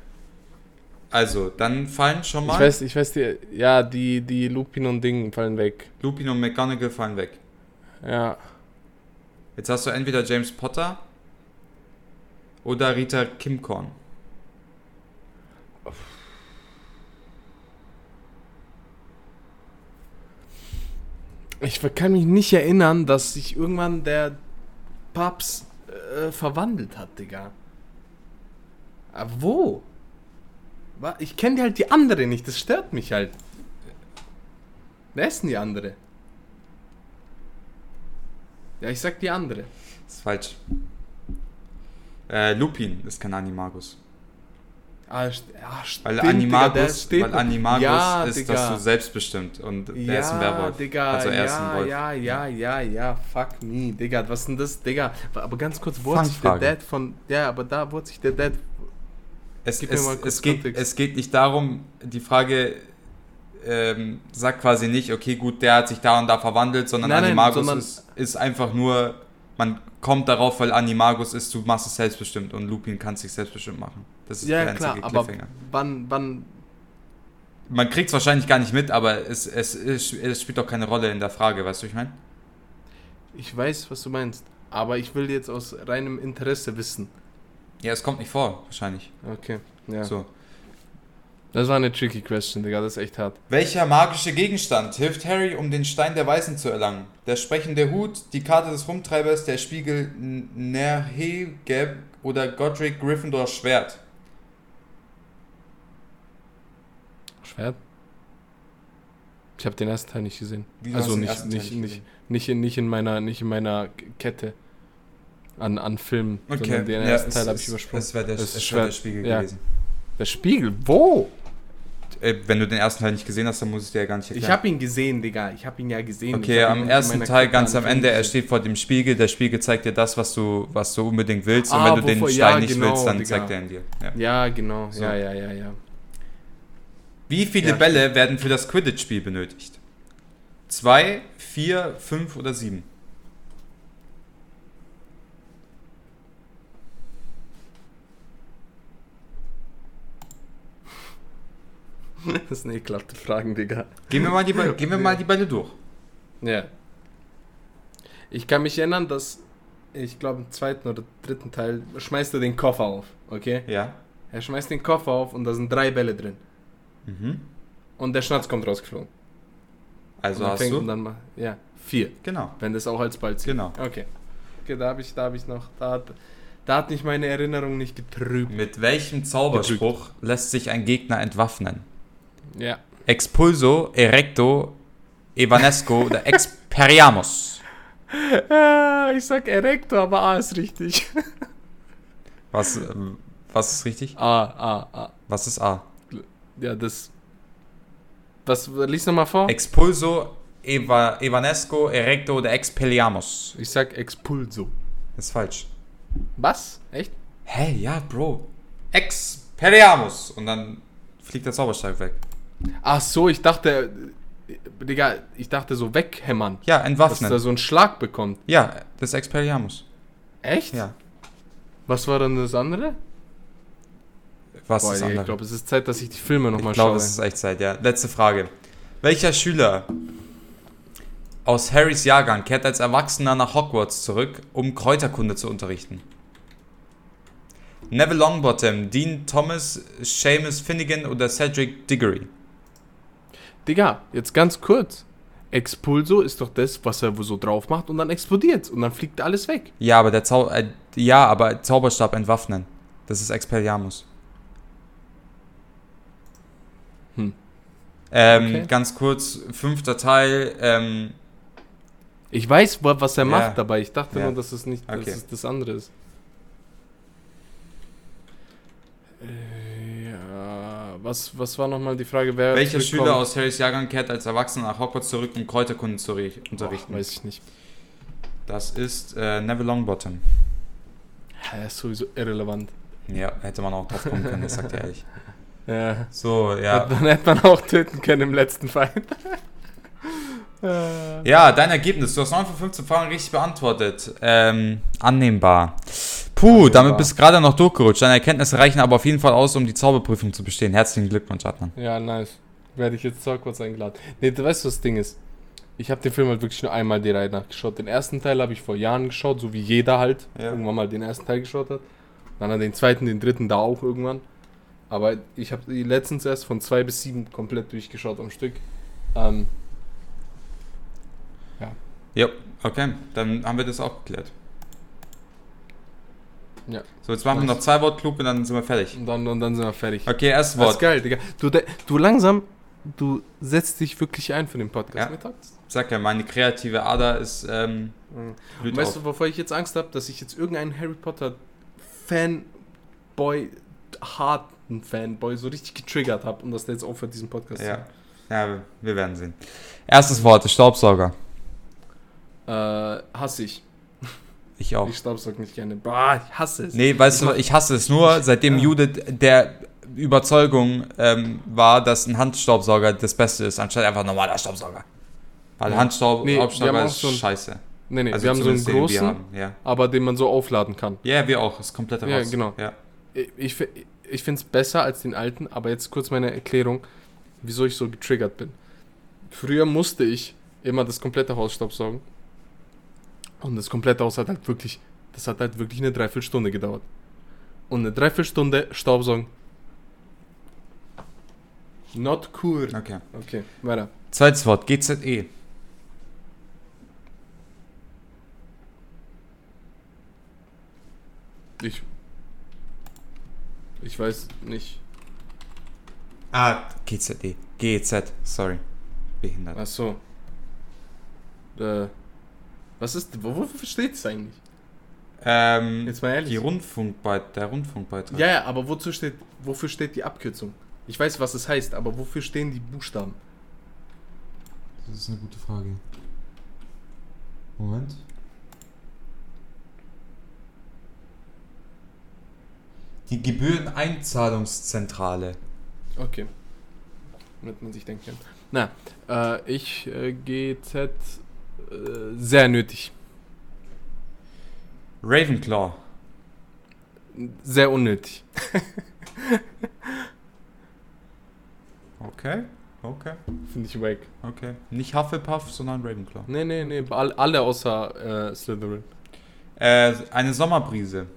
Also, dann fallen schon mal. Ich weiß, ich weiß, die, ja, die, die Lupin und Ding fallen weg. Lupin und McGonagall fallen weg. Ja. Jetzt hast du entweder James Potter oder Rita Kimcorn. Ich kann mich nicht erinnern, dass sich irgendwann der Paps äh, verwandelt hat, Digga. Aber wo? Ich kenne halt die andere nicht, das stört mich halt. Wer ist denn die andere? Ja, ich sag die andere. Das ist falsch. Äh, Lupin ist kein Animagus. Ah, st ah, Weil stimmt, Digga, der Animagus, steht weil Animagus Ja, ist, Digga. dass du selbstbestimmt und der ja, ist ein Werwolf. Digga, also er ist ja, ein Wolf. ja, ja, ja, ja, fuck me, Digga, was denn das, Digga? Aber ganz kurz, wo hat sich der. Dad von, ja, aber da, wo hat sich der Dad, Es, es, es, geht, es geht nicht darum, die Frage ähm, sagt quasi nicht, okay, gut, der hat sich da und da verwandelt, sondern Nein, nein, Animagus sondern- ist, einfach nur, man kommt darauf, weil Animagus ist, du machst es selbstbestimmt und Lupin kann es sich selbstbestimmt machen. Das ist ja, der klar, einzige aber Cliffhanger. wann, wann, Man kriegt es wahrscheinlich gar nicht mit, aber es, es, es, es spielt auch keine Rolle in der Frage, weißt du, ich meine? ich weiß, was du meinst, aber ich will jetzt aus reinem Interesse wissen. Ja, es kommt nicht vor, wahrscheinlich. Okay, ja. So. Das war eine tricky question, Digga, das ist echt hart. Welcher magische Gegenstand hilft Harry, um den Stein der Weisen zu erlangen? Der sprechende Hut, die Karte des Rumtreibers, der Spiegel Nerhegeb oder Godric Gryffindors Schwert? Schwert? Ich habe den ersten Teil nicht gesehen. Wie, also nicht, nicht, nicht nicht, in, nicht in meiner, nicht in meiner Kette an, an Filmen. Okay, den ja, ersten es- Teil habe ich übersprungen. Es wäre der, es wär der. Spiegel Ja. gewesen. Der Spiegel, wo? Äh, wenn du den ersten Teil nicht gesehen hast, dann muss ich dir ja gar nicht Ich erklären. habe ihn gesehen, Digga. Ich habe ihn ja gesehen. Okay, Ich am in ersten Teil, ganz an am Ende, er steht vor dem Spiegel, der Spiegel zeigt dir das, was du, was du unbedingt willst und Ah, wenn du den wovor- Stein ja, nicht genau, willst, dann Digga. zeigt er ihn dir. Ja. Ja, genau. So. Ja, ja, ja, ja. Wie viele Ja. Bälle werden für das Quidditch-Spiel benötigt? 2, 4, 5 oder 7? Das sind ekelhafte Fragen, Digga. Gehen wir mal die, Be- gehen wir mal die Bälle durch. Ja. Ich kann mich erinnern, dass ich glaube im zweiten oder dritten Teil schmeißt er den Koffer auf, okay? Ja. Er schmeißt den Koffer auf und da sind drei Bälle drin. Mhm. Und der Schnatz kommt rausgeflogen. Also und hast du. man Dann mal, ja, vier. Genau. Wenn das auch als Ball zieht. Genau. Okay. Okay, da habe ich, da habe ich noch, da hat, da hat mich meine Erinnerung nicht getrübt. Mit welchem Zauberspruch lässt sich ein Gegner entwaffnen? Ja. Expulso, Erecto, Evanesco oder Experiamus. Ah, ich sag Erector, aber A ist richtig. Was, ähm, was ist richtig? A, A, A. Was ist A? Ja, das. Was, lies nochmal vor. Expulso, Eva, Evanesco, Erecto oder Expelliarmus. Ich sag Expulso. Ist falsch. Was? Echt? Hä, ja, Bro. Expelliarmus. Und dann fliegt der Zauberstab weg. Ach so, ich dachte. Digga, ich dachte so weghämmern. Ja, Dass entwaffnen. er so einen Schlag bekommt. ja, das Expelliarmus. Echt? Ja. Was war dann das andere? Was Boah, ist andere? ich glaube, es ist Zeit, dass ich die Filme nochmal Ich glaube, schaue. es ist echt Zeit, ja. Letzte Frage. Welcher Schüler aus Harrys Jahrgang kehrt als Erwachsener nach Hogwarts zurück, um Kräuterkunde zu unterrichten? Neville Longbottom, Dean Thomas, Seamus Finnegan oder Cedric Diggory? Digga, jetzt ganz kurz. Expulso ist doch das, was er so drauf macht und dann explodiert und dann fliegt alles weg. Ja, aber der Zau äh, ja, aber Zauberstab entwaffnen. Das ist Expelliarmus. Hm. Ähm, Okay. Ganz kurz, fünfter Teil. Ähm, Ich weiß, wa- was er Ja. macht dabei. Ich dachte Ja. nur, dass es nicht Okay. dass es das andere ist. Äh, was, was war nochmal die Frage? Wer welcher zurückkommt? Schüler aus Harrys Jahrgang kehrt als Erwachsener nach Hogwarts zurück, um Kräuterkunde zu unterrichten? Boah, weiß ich nicht. Das ist äh, Neville Longbottom. Ja, ist sowieso irrelevant. Ja, hätte man auch drauf kommen können, ich sag dir ehrlich. Ja. So, ja. Dann hätte man auch töten können im letzten Fight. Äh, Ja, dein Ergebnis. Du hast 9 von 15 Fragen richtig beantwortet. Ähm, annehmbar. Puh, damit bist du gerade noch durchgerutscht. Deine Erkenntnisse reichen aber auf jeden Fall aus, um die Zauberprüfung zu bestehen. Herzlichen Glückwunsch, Adnan. ja, nice. Werde ich jetzt zwar kurz eingeladen. Nee, du weißt, was das Ding ist? Ich habe den Film halt wirklich nur einmal die Reihe nachgeschaut. Den ersten Teil habe ich vor Jahren geschaut, so wie jeder halt Ja. irgendwann mal den ersten Teil geschaut hat. Dann an den zweiten, den dritten da auch irgendwann. Aber ich habe die letztens erst von zwei bis sieben komplett durchgeschaut am Stück. Ähm, Ja, okay. Dann haben wir das auch geklärt. Ja. So, jetzt machen wir noch zwei Wortklub und dann sind wir fertig. und, dann, und dann sind wir fertig. Okay, erstes Das ist Wort. geil, Digga. Du, du langsam, du setzt dich wirklich ein für den Podcast. Ja. Taugt's. Sag ja, meine kreative Ader ist ähm, blüht Weißt auf. du, wovor ich jetzt Angst habe, dass ich jetzt irgendeinen Harry Potter Fanboy, harten Fanboy so richtig getriggert habe und dass der jetzt aufhört, diesen Podcast Ja. ja, wir werden sehen. Erstes Wort, Staubsauger. zu äh, Hasse ich. Ich auch. Ich staubsaug nicht gerne. Boah, ich hasse es. Nee, weißt du, ich hasse es nur, seitdem Jude der Überzeugung ähm, war, dass ein Handstaubsauger das Beste ist, anstatt einfach ein normaler Staubsauger. Weil Ja. Handstaubsauger Nee, ist ein- scheiße. Nee, nee, Also wir haben so einen großen, haben, Ja. aber den man so aufladen kann. ja, wir auch. Ist komplett Ja, raus. genau. Ja. Ich, ich, ich finde es besser als den alten, aber jetzt kurz meine Erklärung, wieso ich so getriggert bin. Früher musste ich immer das komplette Haus staubsaugen. Und das komplette Haus hat halt wirklich, das hat halt wirklich eine Dreiviertelstunde gedauert. Und eine Dreiviertelstunde Staubsaugen. Not cool. Okay. Okay, weiter. Zweites Wort, E. GZE. Ich. Ich weiß nicht. Ah, GZE. GEZ, sorry. Behindert. Ach so. Äh. Was ist. wo- Wofür steht es eigentlich? Ähm, Jetzt mal ehrlich. die Rundfunkbeit der Rundfunkbeitrag. Ja, ja, aber wozu steht, wofür steht die Abkürzung? Ich weiß, was es heißt, aber wofür stehen die Buchstaben? Das ist eine gute Frage. Moment. Die Gebühreneinzahlungszentrale. Okay. damit man sich denken kann. Na, äh, ich äh, GZ sehr nötig. Ravenclaw. Sehr unnötig. Okay, okay, Finde ich wack. okay. Nicht Hufflepuff, sondern Ravenclaw. Nee, nee, nee. all- Alle außer äh, Slytherin. Äh, eine Sommerbrise.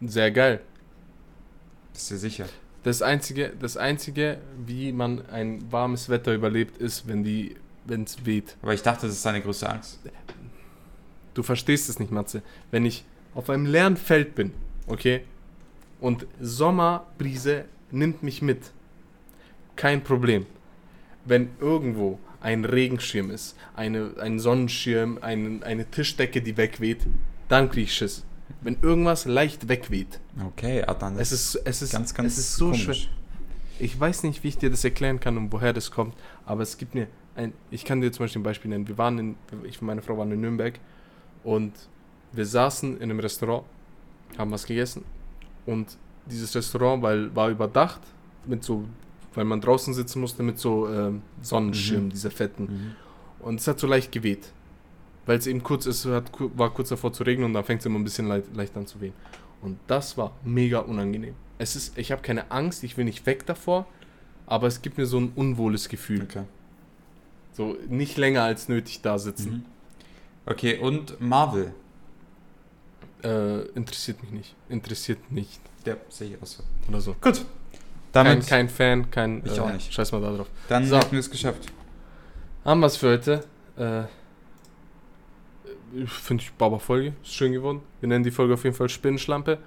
Sehr geil. Bist du sicher? Das einzige, das einzige, wie man ein warmes Wetter überlebt, ist, wenn die, wenn es weht. Aber ich dachte, das ist deine größte Angst. Du verstehst es nicht, Matze. Wenn ich auf einem leeren Feld bin, okay, und Sommerbrise nimmt mich mit, kein Problem. Wenn irgendwo ein Regenschirm ist, eine, ein Sonnenschirm, ein, eine Tischdecke, die wegweht, dann krieg ich Schiss. Wenn irgendwas leicht wegweht. Okay, ah, dann Es ist, es ist, ganz, ganz es ist so komisch. schwer. Ich weiß nicht, wie ich dir das erklären kann und woher das kommt, aber es gibt mir ein. Ich kann dir zum Beispiel ein Beispiel nennen. Wir waren in, ich und meine Frau waren in Nürnberg und wir saßen in einem Restaurant, haben was gegessen und dieses Restaurant, weil war überdacht mit so, weil man draußen sitzen musste mit so ähm, Sonnenschirm, Mhm. diese fetten. Mhm. Und es hat so leicht geweht. Weil es eben kurz ist, hat, war kurz davor zu regnen und dann fängt es immer ein bisschen leicht, leicht an zu wehen. Und das war mega unangenehm. Es ist, ich habe keine Angst, ich will nicht weg davor, aber es gibt mir so ein unwohles Gefühl. Okay. So nicht länger als nötig da sitzen. Mhm. Okay, und Marvel. Äh, interessiert mich nicht. Interessiert nicht. Der sehe ich auch so. Oder so. Gut. Kein, Damit, kein Fan, kein. Ich auch nicht. Scheiß mal da drauf. dann So. hätten wir es geschafft. Haben wir es für heute. Äh, Finde ich Baba Folge. Ist schön geworden. Wir nennen die Folge auf jeden Fall Spinnenschlampe.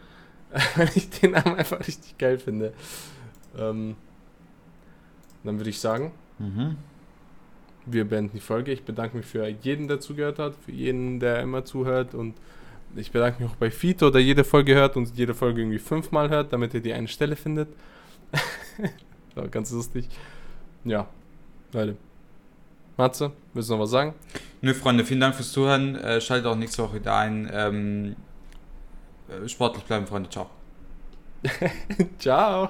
Weil ich den Namen einfach richtig geil finde. Ähm, dann würde ich sagen, Mhm. Wir beenden die Folge. Ich bedanke mich für jeden, der zugehört hat, für jeden, der immer zuhört und ich bedanke mich auch bei Fito, der jede Folge hört und jede Folge irgendwie fünfmal hört, damit ihr die eine Stelle findet. Ganz lustig. Ja, Leute. Matze, willst du noch was sagen? Nö, Freunde, vielen Dank fürs Zuhören. Äh, schaltet auch nächste Woche wieder ein. Ähm, äh, sportlich bleiben, Freunde. Ciao. Ciao.